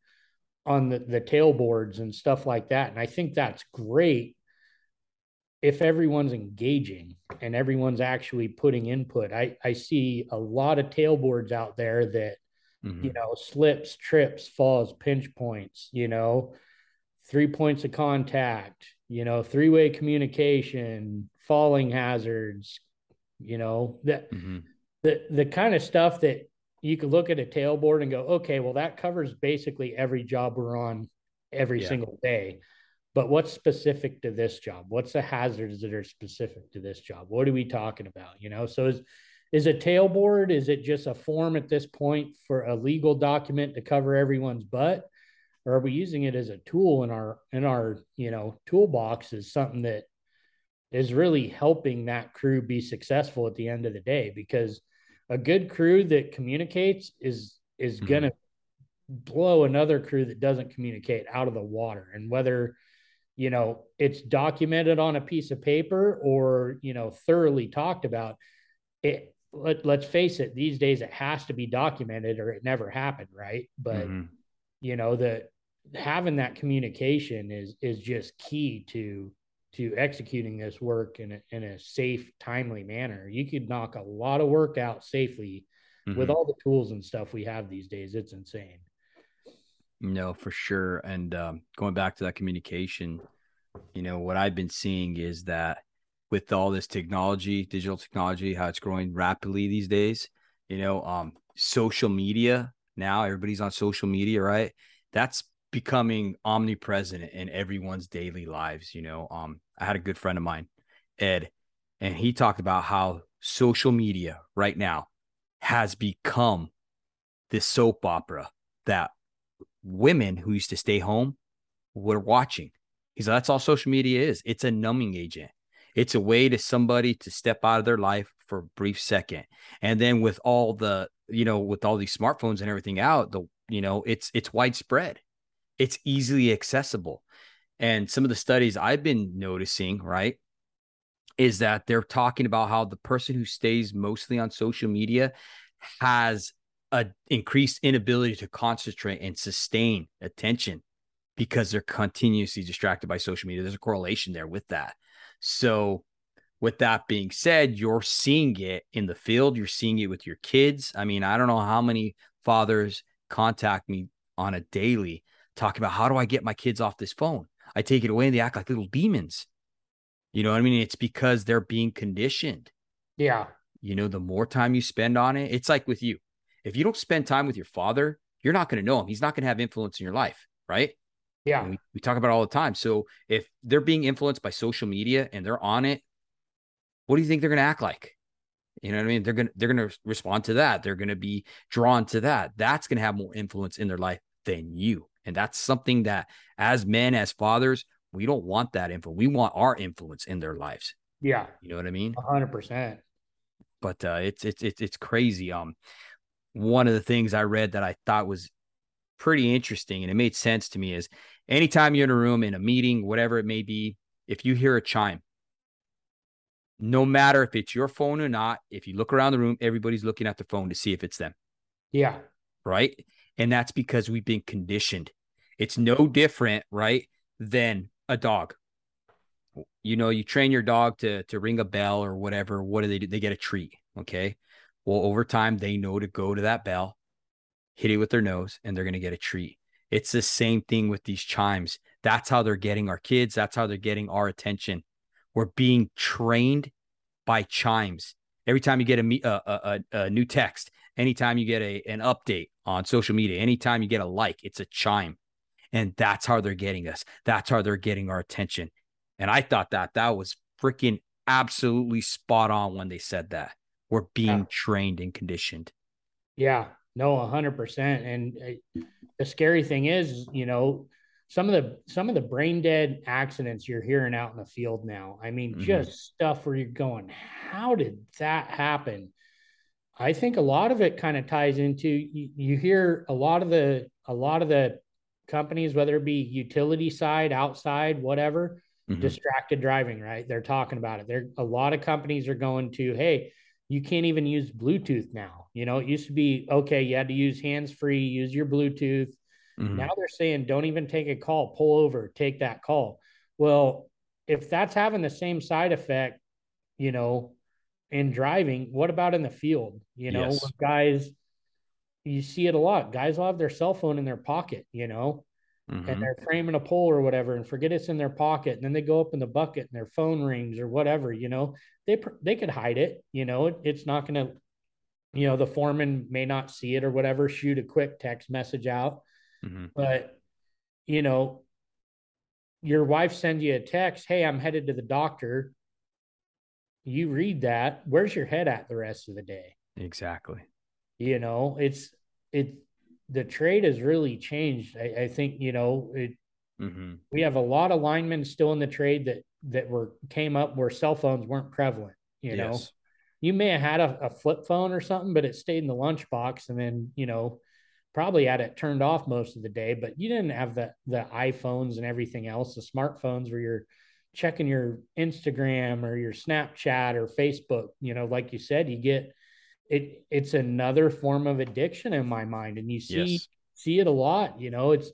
on the, the tailboards and stuff like that. And I think that's great if everyone's engaging and everyone's actually putting input. I, I see a lot of tailboards out there that, mm-hmm. you know, slips, trips, falls, pinch points, you know, three points of contact, you know, three way communication, falling hazards, you know, that mm-hmm. the the kind of stuff that you could look at a tailboard and go, okay, well, that covers basically every job we're on every yeah. single day. But what's specific to this job? What's the hazards that are specific to this job? What are we talking about? You know, so is is a tailboard? Is it just a form at this point for a legal document to cover everyone's butt? Or are we using it as a tool in our in our, you know, toolbox is something that is really helping that crew be successful at the end of the day because a good crew that communicates is is mm-hmm. gonna blow another crew that doesn't communicate out of the water and whether you know it's documented on a piece of paper or you know thoroughly talked about it let, let's face it these days it has to be documented or it never happened right but mm-hmm. you know that having that communication is is just key to to executing this work in a, in a safe, timely manner. You could knock a lot of work out safely mm-hmm. with all the tools and stuff we have these days. It's insane. No, for sure. And um, going back to that communication, you know, what I've been seeing is that with all this technology, digital technology, how it's growing rapidly these days, you know, um, social media now, everybody's on social media, right? That's becoming omnipresent in everyone's daily lives. You know, um, I had a good friend of mine, Ed, and he talked about how social media right now has become this soap opera that women who used to stay home were watching. He's like, that's all social media is. It's a numbing agent. It's a way to somebody to step out of their life for a brief second. And then with all the, you know, with all these smartphones and everything out, the, you know, it's it's widespread. It's easily accessible. And some of the studies I've been noticing, right, is that they're talking about how the person who stays mostly on social media has a increased inability to concentrate and sustain attention because they're continuously distracted by social media. There's a correlation there with that. So, with that being said, you're seeing it in the field, you're seeing it with your kids. I mean, I don't know how many fathers contact me on a daily talking about how do I get my kids off this phone? I take it away and they act like little demons. You know what I mean? It's because they're being conditioned. Yeah. You know, the more time you spend on it, it's like with you. If you don't spend time with your father, you're not going to know him. He's not going to have influence in your life, right? Yeah. We, we, talk about all the time. So if they're being influenced by social media and they're on it, what do you think they're going to act like? You know what I mean? They're going to they're going to respond to that. They're going to be drawn to that. That's going to have more influence in their life than you. And that's something that as men, as fathers, we don't want that info. We want our influence in their lives. Yeah. You know what I mean? hundred percent. But uh, it's, it's, it's, it's crazy. Um, one of the things I read that I thought was pretty interesting and it made sense to me is anytime you're in a room in a meeting, whatever it may be, if you hear a chime, no matter if it's your phone or not, if you look around the room, everybody's looking at their phone to see if it's them. Yeah. Right. And that's because we've been conditioned it's no different, right, than a dog. You know, you train your dog to to ring a bell or whatever. What do they do? They get a treat. Okay. Well, over time, they know to go to that bell, hit it with their nose, and they're going to get a treat. It's the same thing with these chimes. That's how they're getting our kids. That's how they're getting our attention. We're being trained by chimes. Every time you get a, a, a, a new text, anytime you get a, an update on social media, anytime you get a like, it's a chime. And that's how they're getting us. That's how they're getting our attention. And I thought that that was freaking absolutely spot on when they said that. We're being yeah. trained and conditioned. Yeah. No 100% and uh, the scary thing is you know some of the some of the brain dead accidents you're hearing out in the field now i mean mm-hmm. just stuff where you're going how did that happen i think a lot of it kind of ties into you, you hear a lot of the a lot of the companies whether it be utility side outside whatever mm-hmm. distracted driving right they're talking about it there a lot of companies are going to hey you can't even use bluetooth now you know it used to be okay you had to use hands free use your bluetooth Mm-hmm. Now they're saying, don't even take a call, pull over, take that call. Well, if that's having the same side effect, you know, in driving, what about in the field? You know, yes. guys, you see it a lot. Guys will have their cell phone in their pocket, you know, mm-hmm. and they're framing a pole or whatever and forget it's in their pocket. And then they go up in the bucket and their phone rings or whatever, you know, they, they could hide it, you know, it, it's not going to, you know, the foreman may not see it or whatever, shoot a quick text message out Mm-hmm. But, you know, your wife sends you a text, hey, I'm headed to the doctor. You read that. Where's your head at the rest of the day? Exactly. You know, it's, it, the trade has really changed. I, I think, you know, it, mm-hmm. we have a lot of linemen still in the trade that, that were, came up where cell phones weren't prevalent, you yes. know, you may have had a, a, flip phone or something, but it stayed in the lunchbox. And then, you know, probably had it turned off most of the day, but you didn't have the the iPhones and everything else, the smartphones where you're checking your Instagram or your Snapchat or Facebook. You know, like you said, you get it. It's another form of addiction in my mind, and you see yes. see it a lot. You know, it's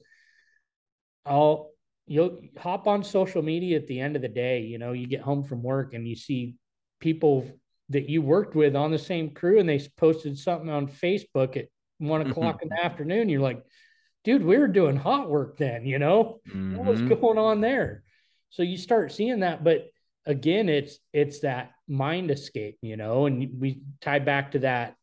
I'll you'll hop on social media at the end of the day. You know, you get home from work and you see people that you worked with on the same crew, and they posted something on Facebook at one mm-hmm. o'clock in the afternoon. You're like, dude, we were doing hot work then, you know? Mm-hmm. What was mm-hmm. going on there? So you start seeing that, but again, it's it's that mind escape, you know, and we tie back to that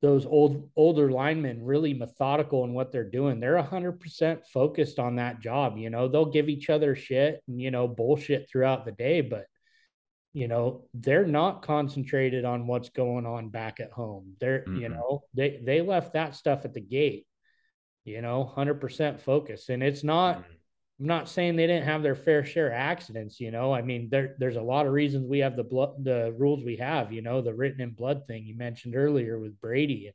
those old older linemen really methodical in what they're doing. They're 100% focused on that job, you know. They'll give each other shit and you know bullshit throughout the day, but you know they're not concentrated on what's going on back at home they're mm-hmm. you know they they left that stuff at the gate you know 100% focus and it's not mm-hmm. I'm not saying they didn't have their fair share of accidents you know i mean there there's a lot of reasons we have the blood the rules we have you know the written in blood thing you mentioned earlier with brady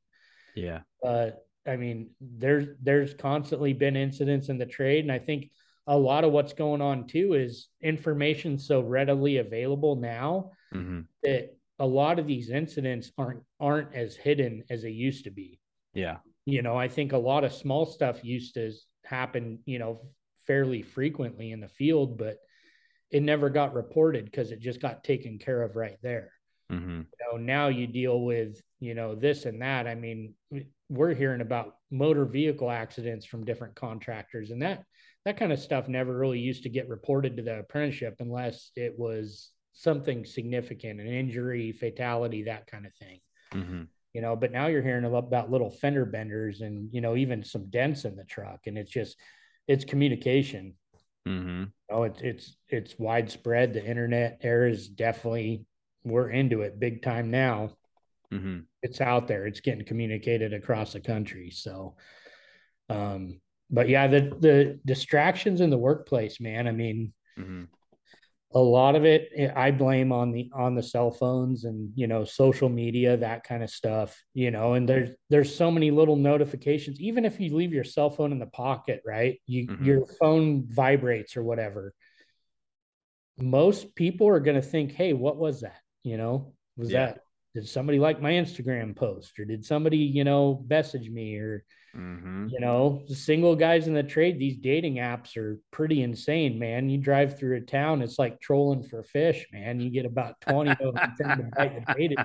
yeah but i mean there's there's constantly been incidents in the trade and i think a lot of what's going on too is information so readily available now mm-hmm. that a lot of these incidents aren't aren't as hidden as they used to be. Yeah. You know, I think a lot of small stuff used to happen, you know, fairly frequently in the field, but it never got reported because it just got taken care of right there. Mm-hmm. You know, now you deal with, you know, this and that. I mean, we're hearing about motor vehicle accidents from different contractors, and that that kind of stuff never really used to get reported to the apprenticeship unless it was something significant, an injury, fatality, that kind of thing. Mm-hmm. You know, but now you're hearing about little fender benders and you know even some dents in the truck, and it's just it's communication. Mm-hmm. Know, it's it's it's widespread. The internet era is definitely we're into it big time now. Mm-hmm. It's out there. It's getting communicated across the country. So, um, but yeah, the the distractions in the workplace, man. I mean, mm-hmm. A lot of it eh, I blame on the on the cell phones and you know social media, that kind of stuff. You know, and there's there's so many little notifications. Even if you leave your cell phone in the pocket, right? You mm-hmm. your phone vibrates or whatever. Most people are going to think, "Hey, what was that?" You know, was yeah. that did somebody like my Instagram post or did somebody, you know, message me or Mm-hmm. You know, the single guys in the trade, these dating apps are pretty insane, man. You drive through a town, it's like trolling for fish, man. You get about 20 of them to bite the bait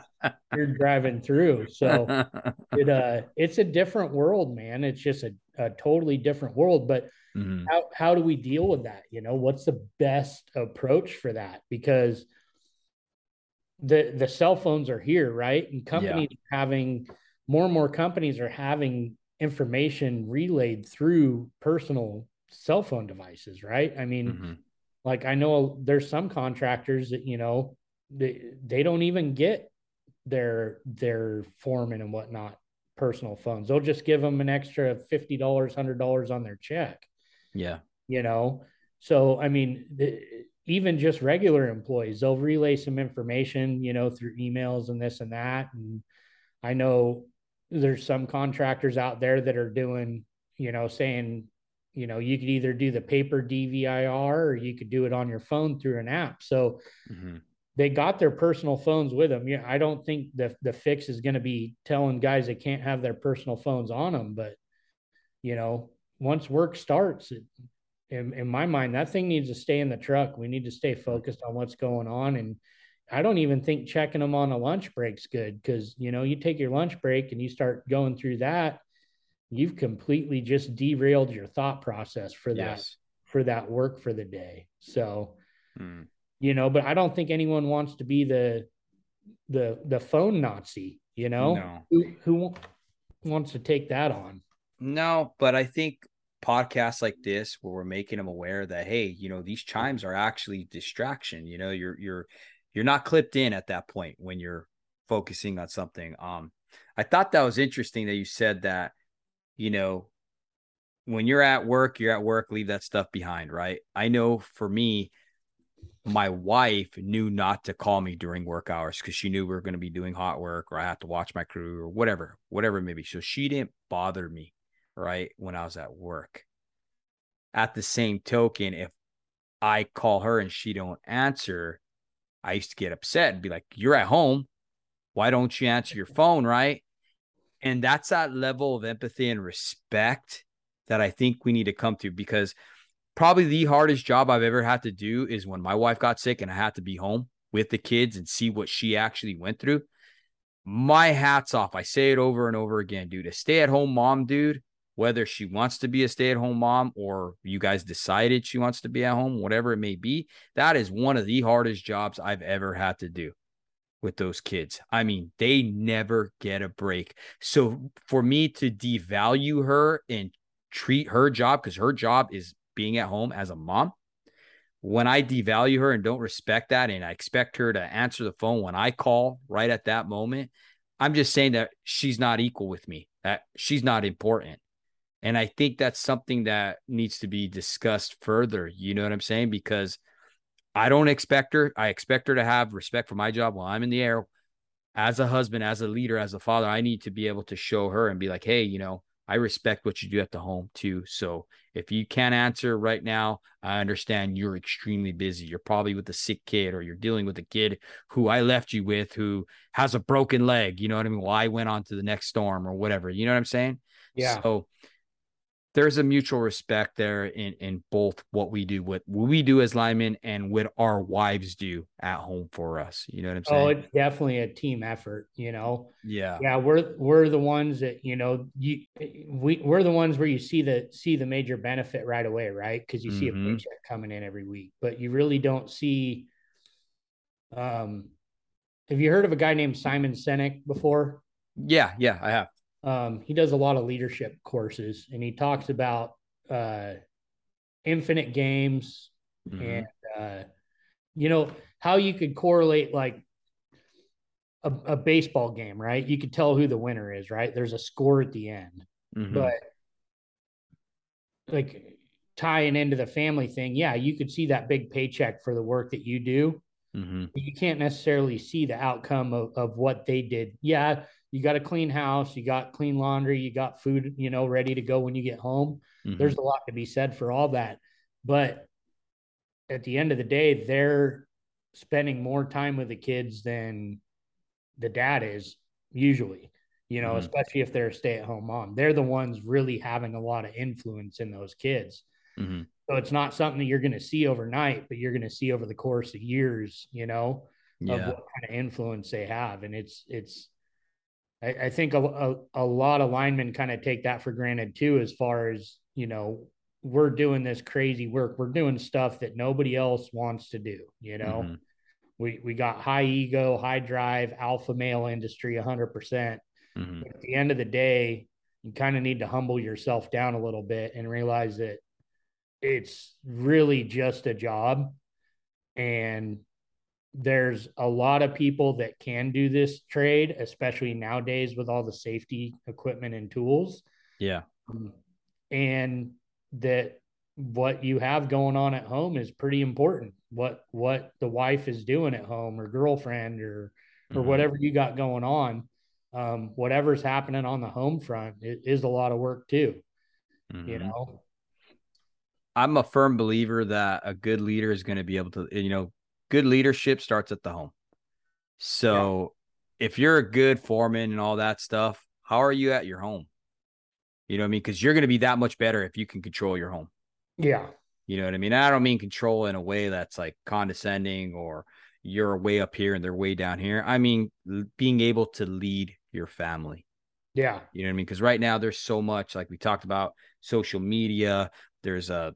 you're driving through. So it uh it's a different world, man. It's just a, a totally different world. But mm-hmm. how how do we deal with that? You know, what's the best approach for that? Because the the cell phones are here, right? And companies yeah. having more and more companies are having information relayed through personal cell phone devices, right? I mean, mm-hmm. like I know there's some contractors that, you know, they, they don't even get their their foreman and whatnot personal phones. They'll just give them an extra $50, $100 on their check. Yeah. You know, so I mean, the, even just regular employees, they'll relay some information, you know, through emails and this and that. And I know there's some contractors out there that are doing, you know, saying, you know, you could either do the paper DVIR or you could do it on your phone through an app. So mm-hmm. they got their personal phones with them. Yeah, I don't think the the fix is going to be telling guys they can't have their personal phones on them, but you know, once work starts, it, in, in my mind, that thing needs to stay in the truck. We need to stay focused on what's going on. And I don't even think checking them on a lunch break's good because, you know, you take your lunch break and you start going through that, you've completely just derailed your thought process for that, yes. for that work for the day. So, hmm. you know, but I don't think anyone wants to be the, the, the phone Nazi, you know, no. who, who wants to take that on? No, but I think podcasts like this where we're making them aware that hey you know these chimes are actually distraction you know you're you're you're not clipped in at that point when you're focusing on something um i thought that was interesting that you said that you know when you're at work you're at work leave that stuff behind right i know for me my wife knew not to call me during work hours because she knew we were going to be doing hot work or i have to watch my crew or whatever whatever it may be so she didn't bother me right? When I was at work. At the same token, if I call her and she don't answer, I used to get upset and be like, "You're at home. Why don't you answer your phone?" Right? And that's that level of empathy and respect that I think we need to come to because probably the hardest job I've ever had to do is when my wife got sick and I had to be home with the kids and see what she actually went through. My hats off. I say it over and over again, dude. A stay at home mom, dude, whether she wants to be a stay at home mom or you guys decided she wants to be at home, whatever it may be, that is one of the hardest jobs I've ever had to do with those kids. I mean, they never get a break. So for me to devalue her and treat her job, because her job is being at home as a mom, when I devalue her and don't respect that, and I expect her to answer the phone when I call right at that moment, I'm just saying that she's not equal with me, that she's not important. And I think that's something that needs to be discussed further. You know what I'm saying? Because I don't expect her. I expect her to have respect for my job while I'm in the air. As a husband, as a leader, as a father, I need to be able to show her and be like, hey, you know, I respect what you do at the home too. So if you can't answer right now, I understand you're extremely busy. You're probably with a sick kid or you're dealing with a kid who I left you with who has a broken leg. You know what I mean? Well, I went on to the next storm or whatever. You know what I'm saying? Yeah. So there's a mutual respect there in in both what we do, what we do as linemen, and what our wives do at home for us. You know what I'm saying? Oh, it's definitely a team effort. You know. Yeah. Yeah, we're we're the ones that you know you we we're the ones where you see the see the major benefit right away, right? Because you mm-hmm. see a mm-hmm. paycheck coming in every week, but you really don't see. Um, have you heard of a guy named Simon Sinek before? Yeah, yeah, I have. Um, he does a lot of leadership courses and he talks about uh, infinite games mm-hmm. and, uh, you know, how you could correlate like a, a, baseball game, right? You could tell who the winner is, right? There's a score at the end. Mm-hmm. But like tying into the family thing, yeah, you could see that big paycheck for the work that you do. Mm-hmm. You can't necessarily see the outcome of, of what they did. Yeah, you got a clean house, you got clean laundry, you got food, you know, ready to go when you get home. Mm-hmm. There's a lot to be said for all that. But at the end of the day, they're spending more time with the kids than the dad is usually, you know, mm-hmm. especially if they're a stay at home mom. They're the ones really having a lot of influence in those kids. Mm-hmm. So it's not something that you're going to see overnight, but you're going to see over the course of years, you know, yeah. of what kind of influence they have. And it's, it's, I, I think a, a, a lot of linemen kind of take that for granted too, as far as, you know, we're doing this crazy work. We're doing stuff that nobody else wants to do, you know? Mm-hmm. We, we got high ego, high drive, alpha male industry 100%. percent mm hmm At the end of the day, you kind of need to humble yourself down a little bit and realize that it's really just a job and there's a lot of people that can do this trade, especially nowadays with all the safety equipment and tools. Yeah. Um, and that what you have going on at home is pretty important. What what the wife is doing at home or girlfriend or or mm-hmm. whatever you got going on, um, whatever's happening on the home front it is a lot of work too. Mm-hmm. You know. I'm a firm believer that a good leader is going to be able to, you know, good leadership starts at the home. So yeah. if you're a good foreman and all that stuff, how are you at your home? You know what I mean? Because you're going to be that much better if you can control your home. Yeah. You know what I mean? I don't mean control in a way that's like condescending or you're way up here and they're way down here. I mean being able to lead your family. Yeah. You know what I mean? Because right now there's so much, like we talked about social media, there's a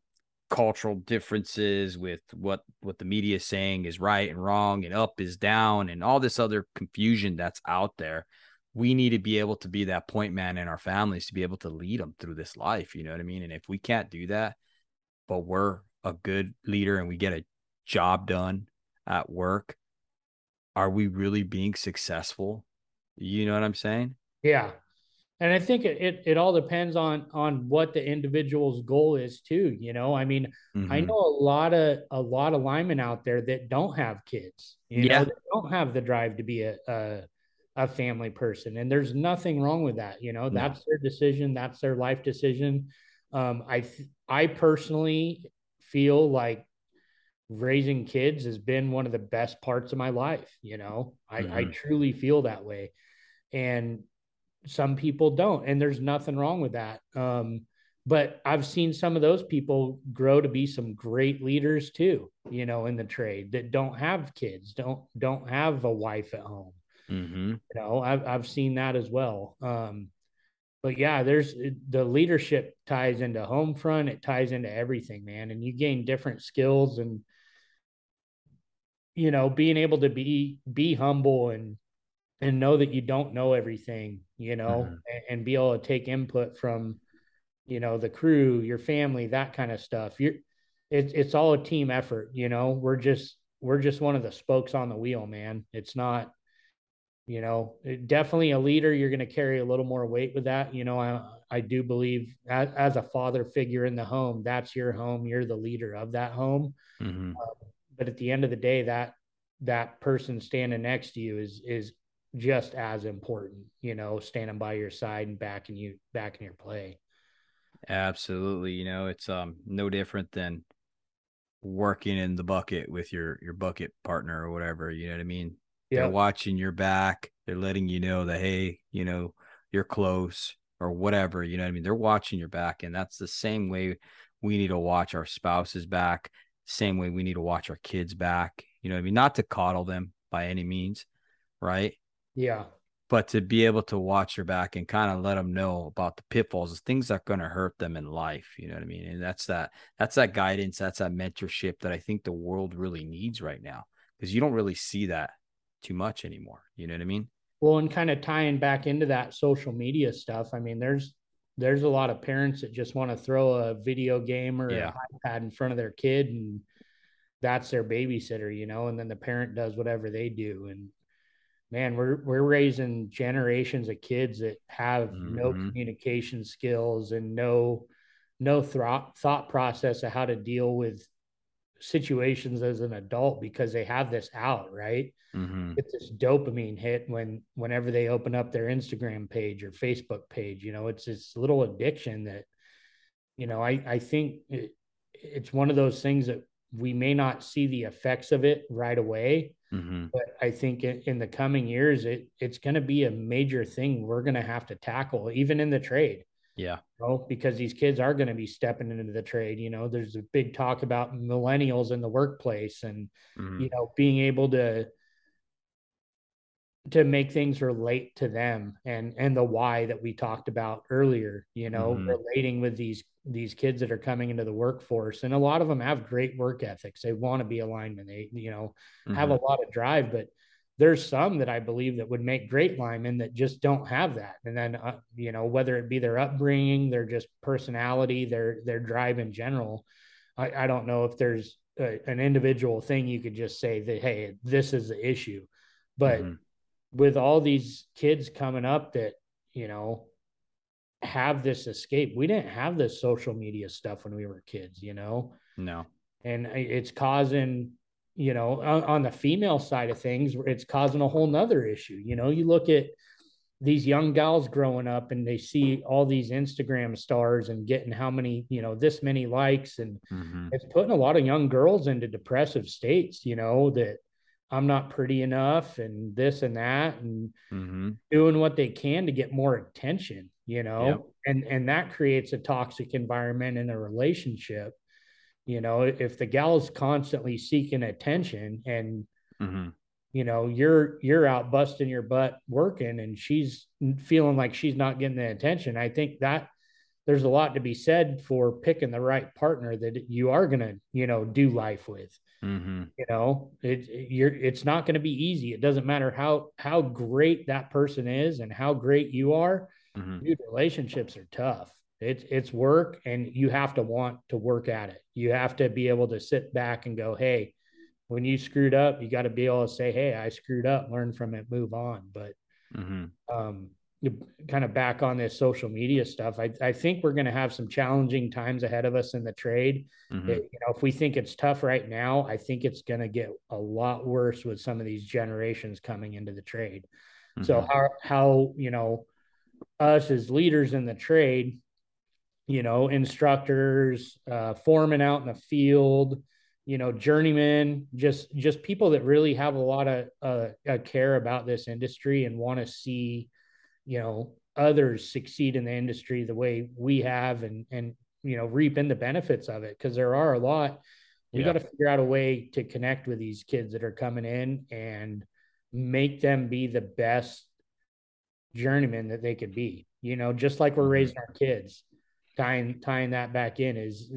cultural differences with what what the media is saying is right and wrong and up is down and all this other confusion that's out there we need to be able to be that point man in our families to be able to lead them through this life you know what i mean and if we can't do that but we're a good leader and we get a job done at work, are we really being successful? You know what I'm saying? Yeah. And I think it, it, it all depends on on what the individual's goal is too. You know, I mean, mm-hmm. I know a lot of a lot of linemen out there that don't have kids. You yeah. know, don't have the drive to be a, a a family person, and there's nothing wrong with that. You know, that's their decision. That's their life decision. Um, I I personally feel like raising kids has been one of the best parts of my life. You know, I, mm-hmm. I truly feel that way, and some people don't, and there's nothing wrong with that. Um, but I've seen some of those people grow to be some great leaders too. You know, in the trade that don't have kids, don't don't have a wife at home. Mm-hmm. You know, I've I've seen that as well. Um, but yeah, there's the leadership ties into home front, it ties into everything, man. And you gain different skills and you know, being able to be be humble and and know that you don't know everything, you know, mm-hmm. and, and, be able to take input from, you know, the crew, your family, that kind of stuff. You're it's it's all a team effort, you know. We're just we're just one of the spokes on the wheel, man. It's not you know definitely a leader you're going to carry a little more weight with that you know i, I do believe as, as, a father figure in the home that's your home you're the leader of that home mm-hmm. uh, but at the end of the day that that person standing next to you is is just as important you know standing by your side and backing you back in your play absolutely you know it's um no different than working in the bucket with your your bucket partner or whatever you know what i mean yeah. They're watching your back. They're letting you know that, hey, you know, you're close or whatever. You know what I mean? They're watching your back. And that's the same way we need to watch our spouses back. Same way we need to watch our kids back. You know what I mean? Not to coddle them by any means, right? Yeah. But to be able to watch your back and kind of let them know about the pitfalls, the things that are going to hurt them in life. You know what I mean? And that's that, that's that guidance, that's that mentorship that I think the world really needs right now because you don't really see that too much anymore. You know what I mean? Well, and kind of tying back into that social media stuff. I mean, there's there's a lot of parents that just want to throw a video game or yeah. an iPad in front of their kid and that's their babysitter, you know, and then the parent does whatever they do. And man, we're we're raising generations of kids that have mm-hmm. no communication skills and no no thought thought process of how to deal with situations as an adult because they have this out, right? Mm-hmm. It's this dopamine hit when whenever they open up their Instagram page or Facebook page. You know, it's this little addiction that, you know, I I think it, it's one of those things that we may not see the effects of it right away, mm-hmm. but I think in, in the coming years it it's going to be a major thing we're going to have to tackle, even in the trade. Yeah. You know, because these kids are going to be stepping into the trade. You know, there's a big talk about millennials in the workplace and, mm-hmm. you know, being able to to make things relate to them and and the why that we talked about earlier you know mm-hmm. relating with these these kids that are coming into the workforce and a lot of them have great work ethics they want to be alignment they you know mm-hmm. have a lot of drive but there's some that I believe that would make great linemen that just don't have that. And then, uh, you know, whether it be their upbringing, their just personality, their their drive in general, I, I don't know if there's a, an individual thing you could just say that hey this is the issue but mm-hmm. With all these kids coming up that you know have this escape we didn't have this social media stuff when we were kids you know no and it's causing you know on, on the female side of things it's causing a whole nother issue you know you look at these young gals growing up and they see all these Instagram stars and getting how many, you know, this many likes. And mm-hmm. it's putting a lot of young girls into depressive states, you know, that I'm not pretty enough and this and that and mm-hmm. doing what they can to get more attention, you know, yep. and, and that creates a toxic environment in a relationship. You know, if the gal is constantly seeking attention and mm-hmm you know you're you're out busting your butt working and she's feeling like she's not getting the attention i think that there's a lot to be said for picking the right partner that you are going to you know do life with mm-hmm. you know it you're it's not going to be easy it doesn't matter how how great that person is and how great you are mm-hmm. dude relationships are tough it's it's work and you have to want to work at it you have to be able to sit back and go hey when you screwed up, you got to be able to say, "Hey, I screwed up, learn from it, move on." But mm-hmm. um, kind of back on this social media stuff, I, I think we're going to have some challenging times ahead of us in the trade. Mm-hmm. It, you know, if we think it's tough right now, I think it's going to get a lot worse with some of these generations coming into the trade. Mm-hmm. So how how you know us as leaders in the trade, you know, instructors, uh, foremen out in the field you know journeymen just just people that really have a lot of uh, care about this industry and want to see you know others succeed in the industry the way we have and and you know reap in the benefits of it because there are a lot we yeah. got to figure out a way to connect with these kids that are coming in and make them be the best journeyman that they could be you know just like we're mm-hmm. raising our kids tying tying that back in is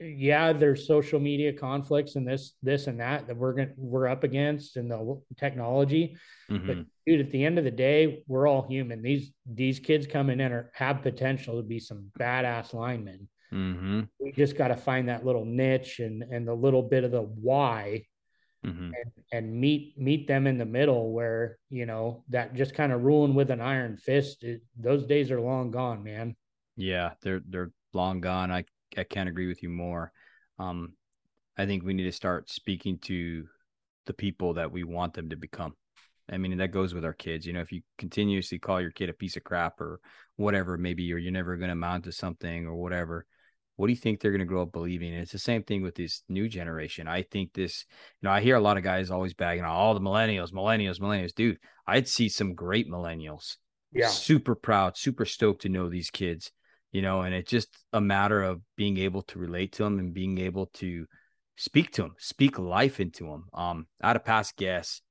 yeah, there's social media conflicts and this, this and that that we're going we're up against and the technology. Mm-hmm. But dude, at the end of the day, we're all human. These these kids coming in are have potential to be some badass linemen. Mm-hmm. We just got to find that little niche and and the little bit of the why, mm-hmm. and, and meet meet them in the middle where you know that just kind of ruling with an iron fist. It, those days are long gone, man. Yeah, they're they're long gone. I I can't agree with you more. Um, I think we need to start speaking to the people that we want them to become. I mean, that goes with our kids. You know, if you continuously call your kid a piece of crap or whatever, maybe, or you're never going to amount to something or whatever, what do you think they're going to grow up believing? And it's the same thing with this new generation. I think this, you know, I hear a lot of guys always bagging on all the millennials, millennials, millennials. Dude, I'd see some great millennials. Yeah. Super proud, super stoked to know these kids you know, and it's just a matter of being able to relate to them and being able to speak to them, speak life into them. Um, I had a past guest,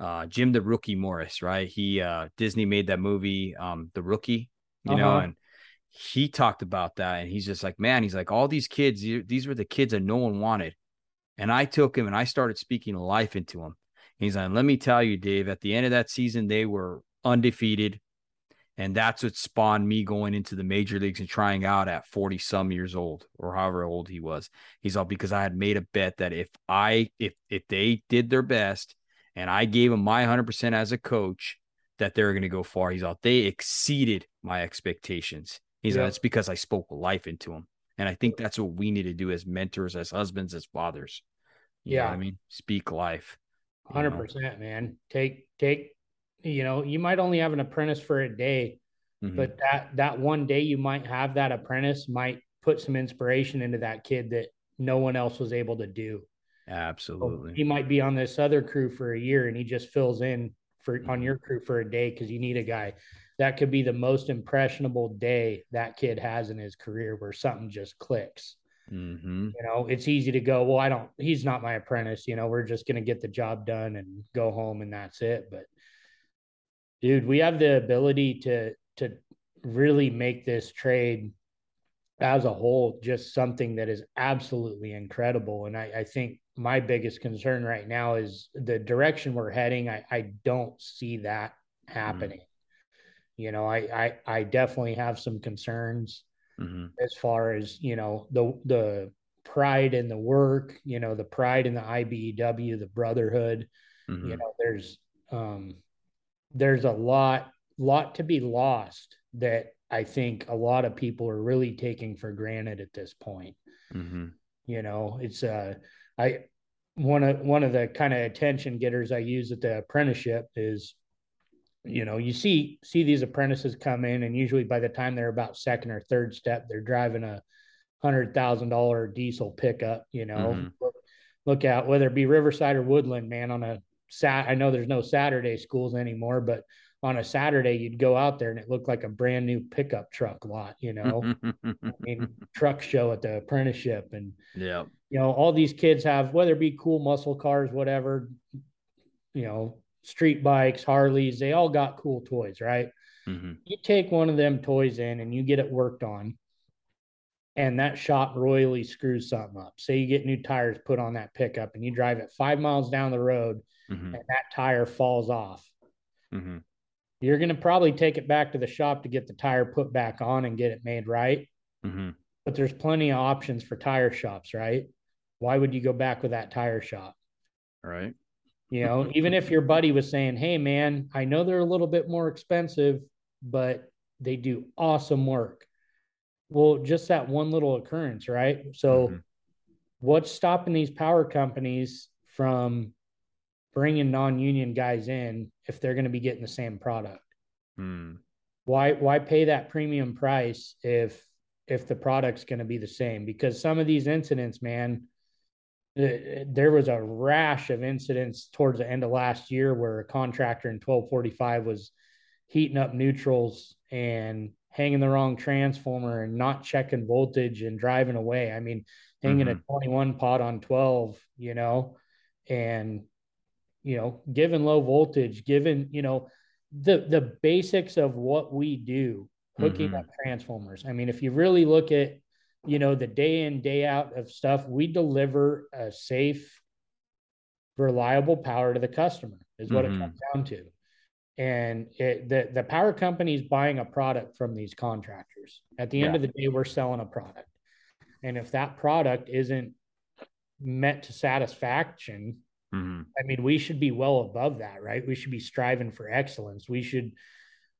uh, Jim the Rookie Morris, right? He uh, Disney made that movie, um, The Rookie, you uh-huh. know, and he talked about that, and he's just like, man, he's like, all these kids, these were the kids that no one wanted, and I took him and I started speaking life into him. He's like, let me tell you, Dave, at the end of that season, they were undefeated. And that's what spawned me going into the major leagues and trying out at 40 some years old or however old he was. He's all because I had made a bet that if I if if they did their best and I gave them my 100% as a coach, that they're going to go far. He's all they exceeded my expectations. He's yeah. all, it's because I spoke life into them. And I think that's what we need to do as mentors, as husbands, as fathers. You yeah. I mean, speak life. Hundred percent, man. Take take you know, you might only have an apprentice for a day, mm-hmm. but that that one day you might have that apprentice might put some inspiration into that kid that no one else was able to do. Absolutely. So he might be on this other crew for a year and he just fills in for on your crew for a day because you need a guy. That could be the most impressionable day that kid has in his career where something just clicks. Mm-hmm. You know, it's easy to go, well, I don't, he's not my apprentice. You know, we're just going to get the job done and go home and that's it. But dude, we have the ability to to really make this trade as a whole just something that is absolutely incredible. And I, I think my biggest concern right now is the direction we're heading. I, I don't see that happening. Mm-hmm. You know, I, I I definitely have some concerns mm-hmm. as far as you know the the pride in the work, you know, the pride in the IBEW, the brotherhood. Mm-hmm. You know, there's um, there's a lot lot to be lost that I think a lot of people are really taking for granted at this point. Mm-hmm. You know, it's uh, I one of one of the kind of attention getters I use at the apprenticeship is, you know, you see see these apprentices come in, and usually by the time they're about second or third step, they're driving a hundred thousand dollar diesel pickup. You know, mm-hmm. look, look at whether it be Riverside or Woodland, man. On a sat, I know there's no Saturday schools anymore, but on a Saturday, you'd go out there and it looked like a brand new pickup truck lot, you know, I mean, truck show at the apprenticeship. And, yeah, you know, all these kids have, whether it be cool muscle cars, whatever, you know, street bikes, Harleys, they all got cool toys, right? Mm-hmm. You take one of them toys in and you get it worked on, and that shop royally screws something up. Say you get new tires put on that pickup and you drive it five miles down the road mm-hmm. and that tire falls off. Mm-hmm you're going to probably take it back to the shop to get the tire put back on and get it made right. Mm-hmm. But there's plenty of options for tire shops, right? Why would you go back with that tire shop? Right. You know, even if your buddy was saying, Hey, man, I know they're a little bit more expensive, but they do awesome work. Well, just that one little occurrence, right? So, mm-hmm. what's stopping these power companies from bringing non-union guys in if they're going to be getting the same product. Hmm. Why why pay that premium price if if the product's going to be the same? Because some of these incidents, man, there was a rash of incidents towards the end of last year where a contractor in 1245 was heating up neutrals and hanging the wrong transformer and not checking voltage and driving away. I mean, hanging mm-hmm. a 21 pot on 12, you know, and you know, given low voltage, given, you know, the the basics of what we do, hooking mm-hmm. up transformers. I mean, if you really look at, you know, the day in, day out of stuff, we deliver a safe, reliable power to the customer, is what mm-hmm. it comes down to. And it, the, the power company is buying a product from these contractors. At the end yeah. of the day, we're selling a product. And if that product isn't met to satisfaction, Mm-hmm. I mean, we should be well above that, right? We should be striving for excellence. We should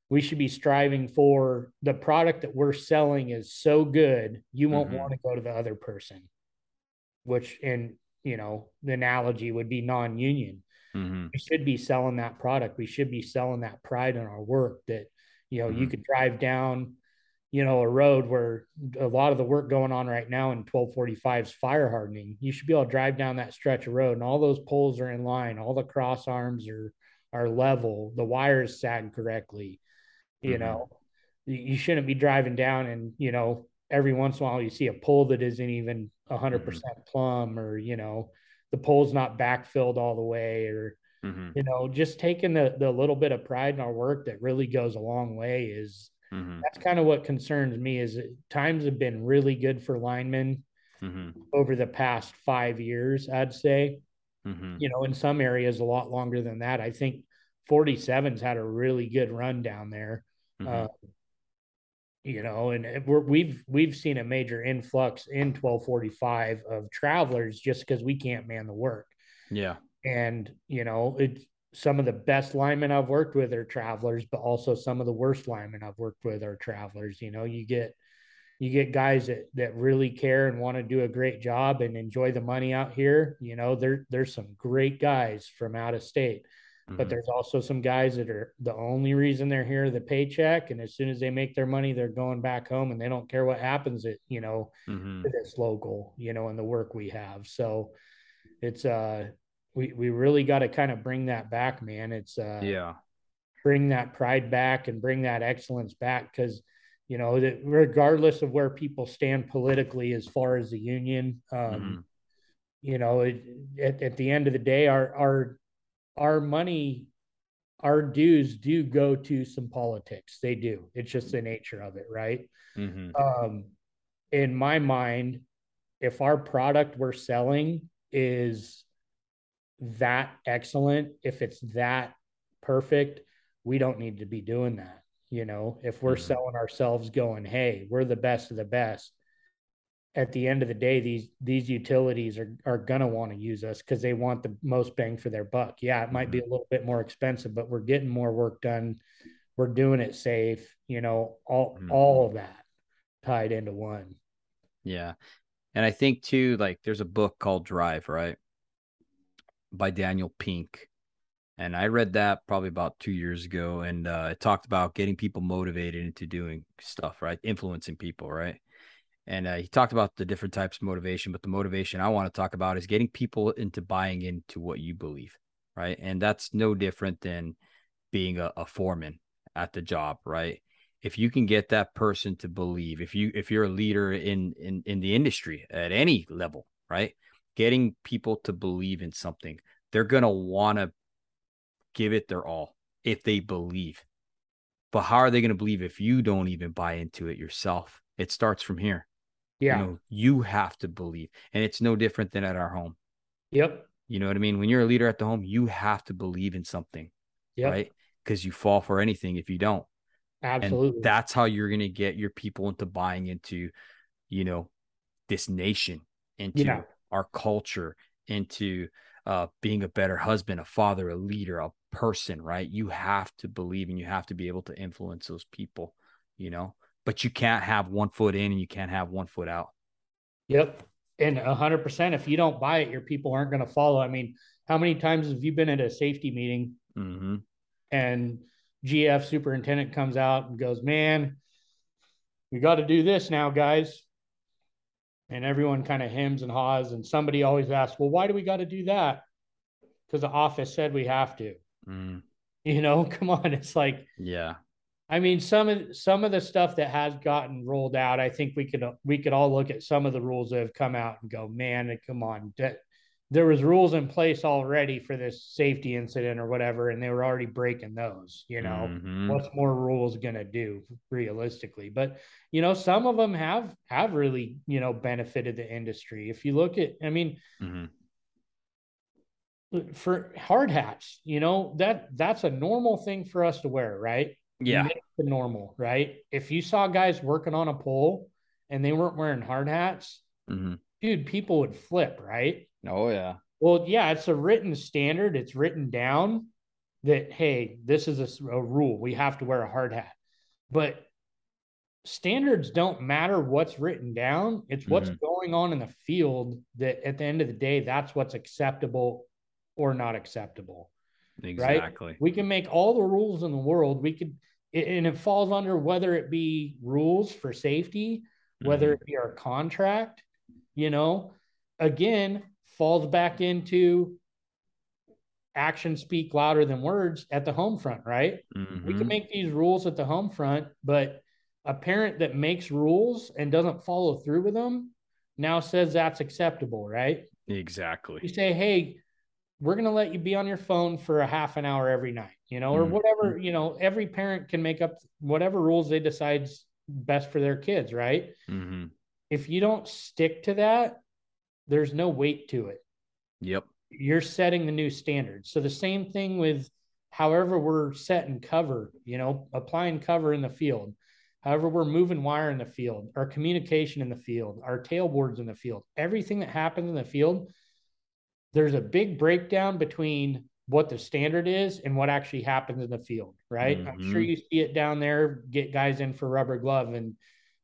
we should be striving for the product that we're selling is so good you won't mm-hmm. want to go to the other person which in you know the analogy would be non-union mm-hmm. we should be selling that product we should be selling that pride in our work that you know you mm-hmm. could drive down you know, a road where a lot of the work going on right now in 1245 is fire hardening. You should be able to drive down that stretch of road and all those poles are in line, all the cross arms are are level, the wires sag correctly. You mm-hmm. know, you shouldn't be driving down and, you know, every once in a while you see a pole that isn't even 100% mm hmm plumb or, you know, the pole's not backfilled all the way or mm-hmm. you know, just taking the the little bit of pride in our work that really goes a long way is Mm-hmm. That's kind of what concerns me is times have been really good for linemen mm-hmm. over the past five years, I'd say. Mm-hmm. You know, in some areas a lot longer than that. I think 47's had a really good run down there. Uh, you know, and we're, we've we've seen a major influx in 1245 of travelers just because we can't man the work. Yeah, and you know, it some of the best linemen I've worked with are travelers, but also some of the worst linemen I've worked with are travelers. You know, you get you get guys that that really care and want to do a great job and enjoy the money out here. You know, there there's some great guys from out of state, mm-hmm. but there's also some guys that are the only reason they're here the paycheck, and as soon as they make their money, they're going back home and they don't care what happens at you know mm-hmm. to this local, you know, and the work we have. So it's uh we we really got to kind of bring that back, man. It's uh, yeah, bring that pride back and bring that excellence back because you know that regardless of where people stand politically as far as the union, um, mm-hmm. you know, it, at at the end of the day, our our our money our dues do go to some politics. They do. It's just the nature of it, right? Mm-hmm. Um, in my mind, if our product we're selling is that excellent, if it's that perfect, we don't need to be doing that. You know, if we're mm-hmm. selling ourselves going, hey, we're the best of the best, at the end of the day, these these utilities are are gonna want to use us because they want the most bang for their buck. Yeah, it might mm-hmm. be a little bit more expensive, but we're getting more work done. We're doing it safe. You know, all mm-hmm. all of that tied into one. Yeah, and I think too, like there's a book called Drive, right, by Daniel Pink, and I read that probably about two years ago, and uh, it talked about getting people motivated into doing stuff, right, influencing people, right? And uh, he talked about the different types of motivation but the motivation i want to talk about is getting people into buying into what you believe right? And that's no different than being a, a foreman at the job right? If you can get that person to believe if you if you're a leader in in in the industry at any level right getting people to believe in something they're going to want to give it their all if they believe but how are they going to believe if you don't even buy into it yourself it starts from here yeah. You know, you have to believe. And it's no different than at our home. Yep. You know what I mean? When you're a leader at the home, you have to believe in something. Yep. Right. Because you fall for anything if you don't. Absolutely. And that's how you're going to get your people into buying into, you know, this nation, into yeah. Our culture, into uh, being a better husband, a father, a leader, a person, right? You have to believe and you have to be able to influence those people, you know? but you can't have one foot in and you can't have one foot out. Yep. And a hundred percent, if you don't buy it, your people aren't going to follow. I mean, how many times have you been at a safety meeting mm-hmm. and GF superintendent comes out and goes, man, we got to do this now, guys. And everyone kind of hems and haws. And somebody always asks, well, why do we got to do that? Because the office said we have to. Mm. You know, come on. It's like, yeah, I mean, some of some of the stuff that has gotten rolled out, I think we could we could all look at some of the rules that have come out and go, man, and come on, there was rules in place already for this safety incident or whatever, and they were already breaking those. You know, mm-hmm. what's more rules going to do realistically? But you know, some of them have have really you know benefited the industry. If you look at, I mean. Mm-hmm for hard hats, you know, that that's a normal thing for us to wear, right? Yeah. The normal, right? If you saw guys working on a pole and they weren't wearing hard hats, mm-hmm. dude, people would flip, right? Oh, yeah. Well, yeah, it's a written standard. It's written down that, hey, this is a, a rule. We have to wear a hard hat. But standards don't matter what's written down. It's what's mm-hmm. going on in the field that at the end of the day, that's what's acceptable or not acceptable. Exactly. Right? We can make all the rules in the world. We could and it falls under whether it be rules for safety, whether mm-hmm. it be our contract, you know, again, falls back into actions speak louder than words at the home front, right? Mm-hmm. We can make these rules at the home front, but a parent that makes rules and doesn't follow through with them now says that's acceptable, right? Exactly. You say, hey, we're going to let you be on your phone for a half an hour every night, you know, or mm-hmm. whatever, you know, every parent can make up whatever rules they decide's best for their kids, right? Mm-hmm. If you don't stick to that, there's no weight to it. Yep. You're setting the new standard. So the same thing with however we're setting cover, you know, applying cover in the field, however we're moving wire in the field, our communication in the field, our tailboards in the field, everything that happens in the field there's a big breakdown between what the standard is and what actually happens in the field, right? Mm-hmm. I'm sure you see it down there, get guys in for rubber glove. And,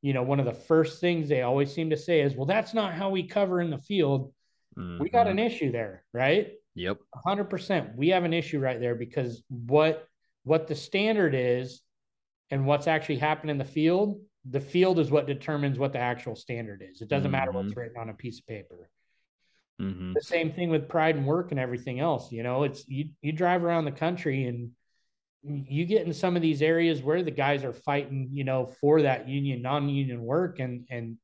you know, one of the first things they always seem to say is, well, that's not how we cover in the field. Mm-hmm. We got an mm-hmm. issue there, right? Yep. 100%. We have an issue right there because what what the standard is and what's actually happened in the field, the field is what determines what the actual standard is. It doesn't mm-hmm. matter what's mm-hmm. written on a piece of paper. Mm-hmm. The same thing with pride and work and everything else. You know, it's you you drive around the country and you get in some of these areas where the guys are fighting, you know, for that union, non-union work and and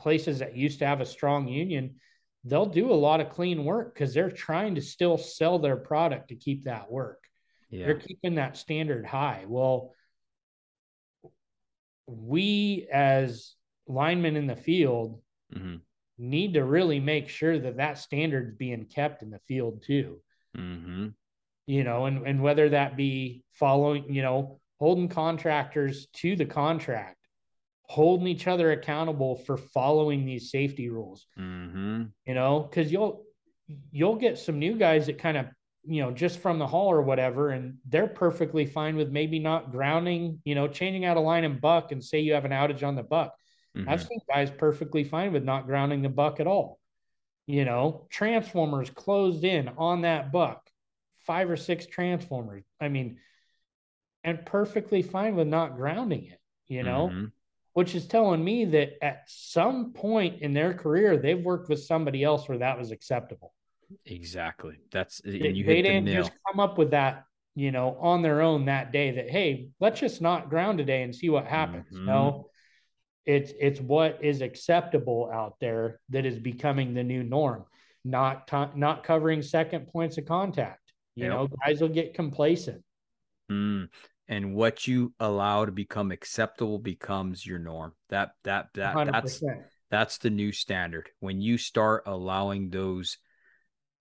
places that used to have a strong union, they'll do a lot of clean work because they're trying to still sell their product to keep that work. Yeah. They're keeping that standard high. Well, we as linemen in the field mm-hmm need to really make sure that that standard's being kept in the field too. Mm-hmm. You know, and and whether that be following, you know, holding contractors to the contract, holding each other accountable for following these safety rules. Mm-hmm. You know, because you'll you'll get some new guys that kind of you know just from the hall or whatever, and they're perfectly fine with maybe not grounding. You know, changing out a line and buck, and say you have an outage on the buck. Mm-hmm. I've seen guys perfectly fine with not grounding the buck at all. You know, transformers closed in on that buck, five or six transformers. I mean, and perfectly fine with not grounding it. You know. Mm-hmm which is telling me that at some point in their career, they've worked with somebody else where that was acceptable. Exactly. That's they, they didn't just come up with that, you know, on their own that day. That hey, let's just not ground today and see what happens. Mm-hmm. No, it's it's what is acceptable out there that is becoming the new norm. Not not covering second points of contact. You yep. know, guys will get complacent. Mm and what you allow to become acceptable becomes your norm. That that that 100%. that's that's the new standard. When you start allowing those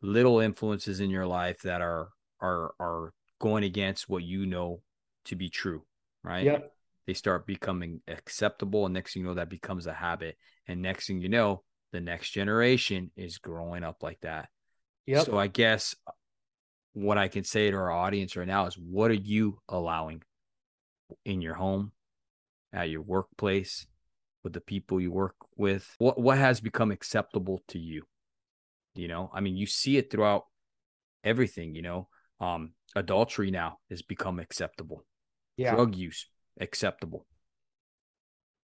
little influences in your life that are are are going against what you know to be true, right? Yeah. They start becoming acceptable, and next thing you know, that becomes a habit. And next thing you know, the next generation is growing up like that. Yeah. So I guess what I can say to our audience right now is what are you allowing in your home, at your workplace, with the people you work with? What what has become acceptable to you? You know, I mean, you see it throughout everything, you know. Um, adultery now has become acceptable. Yeah. Drug use acceptable.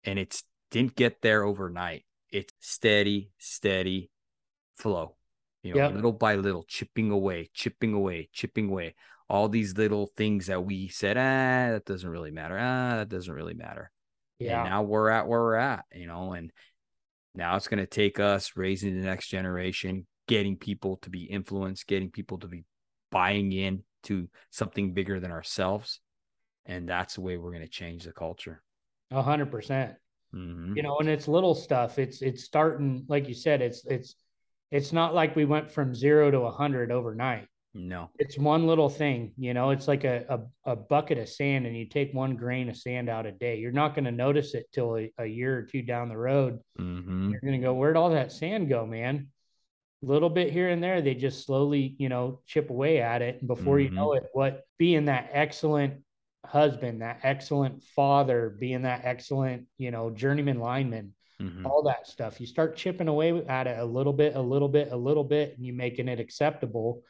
And it's didn't get there overnight. It's steady, steady flow you know, yep. little by little, chipping away, chipping away, chipping away. All these little things that we said, ah, that doesn't really matter. Ah, that doesn't really matter. Yeah. And now we're at where we're at, you know, and now it's going to take us raising the next generation, getting people to be influenced, getting people to be buying in to something bigger than ourselves. And that's the way we're going to change the culture. A hundred percent. Mm-hmm. You know, and it's little stuff. It's, it's starting, like you said, it's, it's, it's not like we went from zero to a hundred overnight. No, it's one little thing. You know, it's like a, a, a, bucket of sand, and you take one grain of sand out a day. You're not going to notice it till a, a, year or two down the road. Mm-hmm. You're going to go, where'd all that sand go, man? A little bit here and there, they just slowly, you know, chip away at it. And before mm-hmm. you know it, what being that excellent husband, that excellent father, being that excellent, you know, journeyman lineman, mm-hmm. all that stuff. You start chipping away at it a little bit, a little bit, a little bit, and you making it acceptable,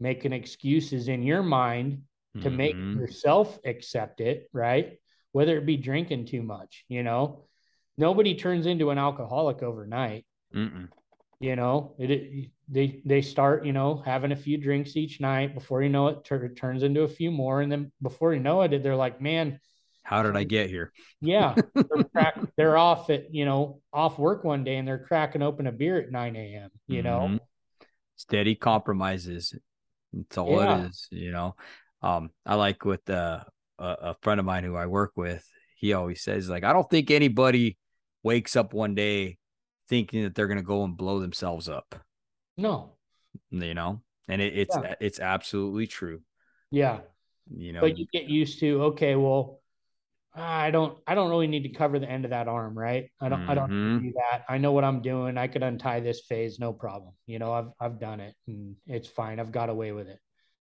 making excuses in your mind to mm-hmm. make yourself accept it, right? Whether it be drinking too much, you know, nobody turns into an alcoholic overnight. Mm-mm. You know, it, it, they they start, you know, having a few drinks each night. Before you know it, turns into a few more, and then before you know it, they're like, "Man, how did I get here? Yeah, they're, crack, they're off at you know off work one day and they're cracking open a beer at nine a.m. You mm-hmm. know, steady compromises. That's all yeah. it is. You know, um, I like with uh, a, a friend of mine who I work with. He always says like, I don't think anybody wakes up one day thinking that they're gonna go and blow themselves up. No, you know, and it, it's yeah. it's absolutely true. Yeah, you know, but you get used to okay, well I don't I don't really need to cover the end of that arm, right? I don't mm-hmm. I don't mm-hmm. do that. I know what I'm doing. I could untie this phase, no problem. You know, I've I've done it and it's fine. I've got away with it.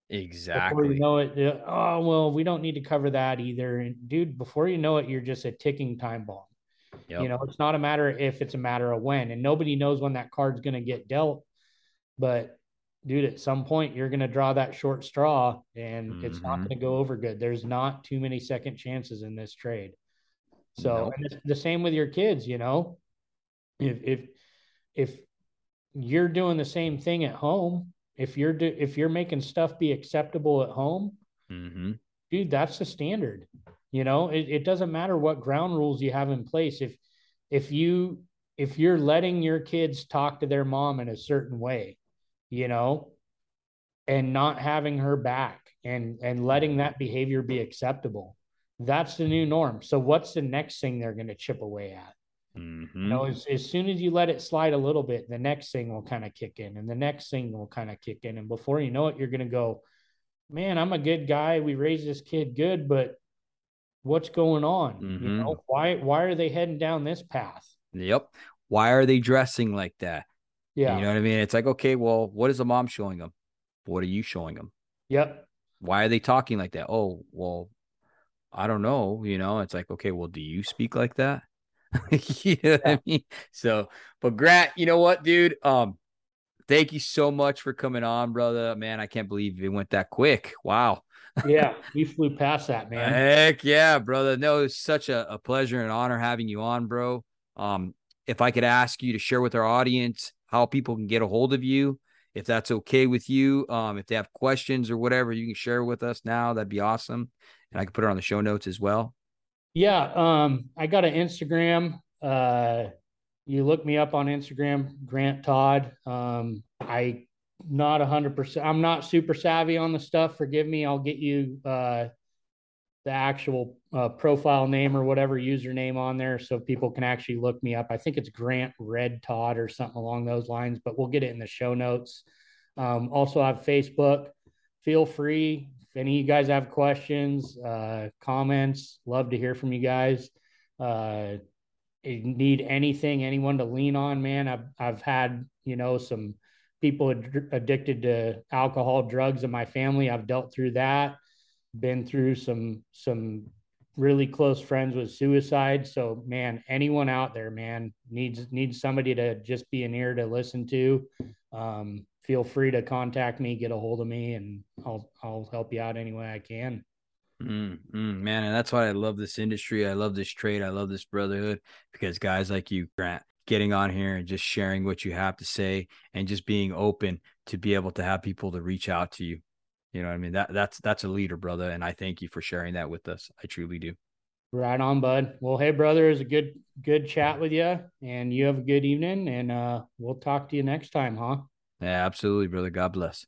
Exactly. Before you know it, oh well, we don't need to cover that either. And dude, before you know it, you're just a ticking time bomb. Yep. You know, it's not a matter if it's a matter of when, and nobody knows when that card's going to get dealt. But dude, at some point you're going to draw that short straw and mm-hmm. it's not mm-hmm. going to go over good. There's not too many second chances in this trade. So, nope. the same with your kids, you know, if, if, if you're doing the same thing at home, if you're, do, if you're making stuff be acceptable at home, mm-hmm. dude, that's the standard. You know, it, it doesn't matter what ground rules you have in place. If, if you, if you're letting your kids talk to their mom in a certain way, you know, and not having her back and and letting that behavior be acceptable. That's the new norm. So what's the next thing they're going to chip away at? Mm-hmm. You know, as, as soon as you let it slide a little bit, the next thing will kind of kick in, and the next thing will kind of kick in, and before you know it, you're going to go, "Man, I'm a good guy. We raised this kid good, but what's going on? Mm-hmm. You know, why why are they heading down this path? Yep. Why are they dressing like that? Yeah. You know what I mean? It's like, okay, well, what is the mom showing them? What are you showing them? Yep. Why are they talking like that? Oh, well, I don't know. You know, it's like, okay, well, do you speak like that? you know yeah. I mean? So, but Grant, you know what, dude? Um, thank you so much for coming on, brother. Man, I can't believe it went that quick. Wow. yeah, we flew past that, man. Heck yeah, brother. No, it's such a, a pleasure and honor having you on, bro. Um, if I could ask you to share with our audience how people can get a hold of you, if that's okay with you. Um, if they have questions or whatever, you can share with us now. That'd be awesome. And I can put it on the show notes as well. Yeah. Um, I got an Instagram. Uh, you look me up on Instagram, Grant Todd. Um, I not a hundred percent. I'm not super savvy on the stuff. Forgive me. I'll get you uh, the actual uh, profile name or whatever username on there so people can actually look me up. I think it's Grant Red Todd or something along those lines, but we'll get it in the show notes. Um, also, I have Facebook. Feel free if any of you guys have questions, uh, comments. Love to hear from you guys. Uh, need anything, anyone to lean on, man. I've I've had you know some people ad- addicted to alcohol, drugs in my family. I've dealt through that been through some some really close friends with suicide. So man, anyone out there, man, needs needs somebody to just be an ear to listen to. Um, feel free to contact me, get a hold of me, and I'll I'll help you out any way I can. Mm, mm, man, and that's why I love this industry. I love this trade. I love this brotherhood because guys like you, Grant, getting on here and just sharing what you have to say and just being open to be able to have people to reach out to you you know, I mean that that's that's a leader, brother, and I thank you for sharing that with us. I truly do. Right on, bud. Well, hey, brother, it's a good good chat with you, and you have a good evening, and uh, we'll talk to you next time, huh? Yeah, absolutely, brother. God bless.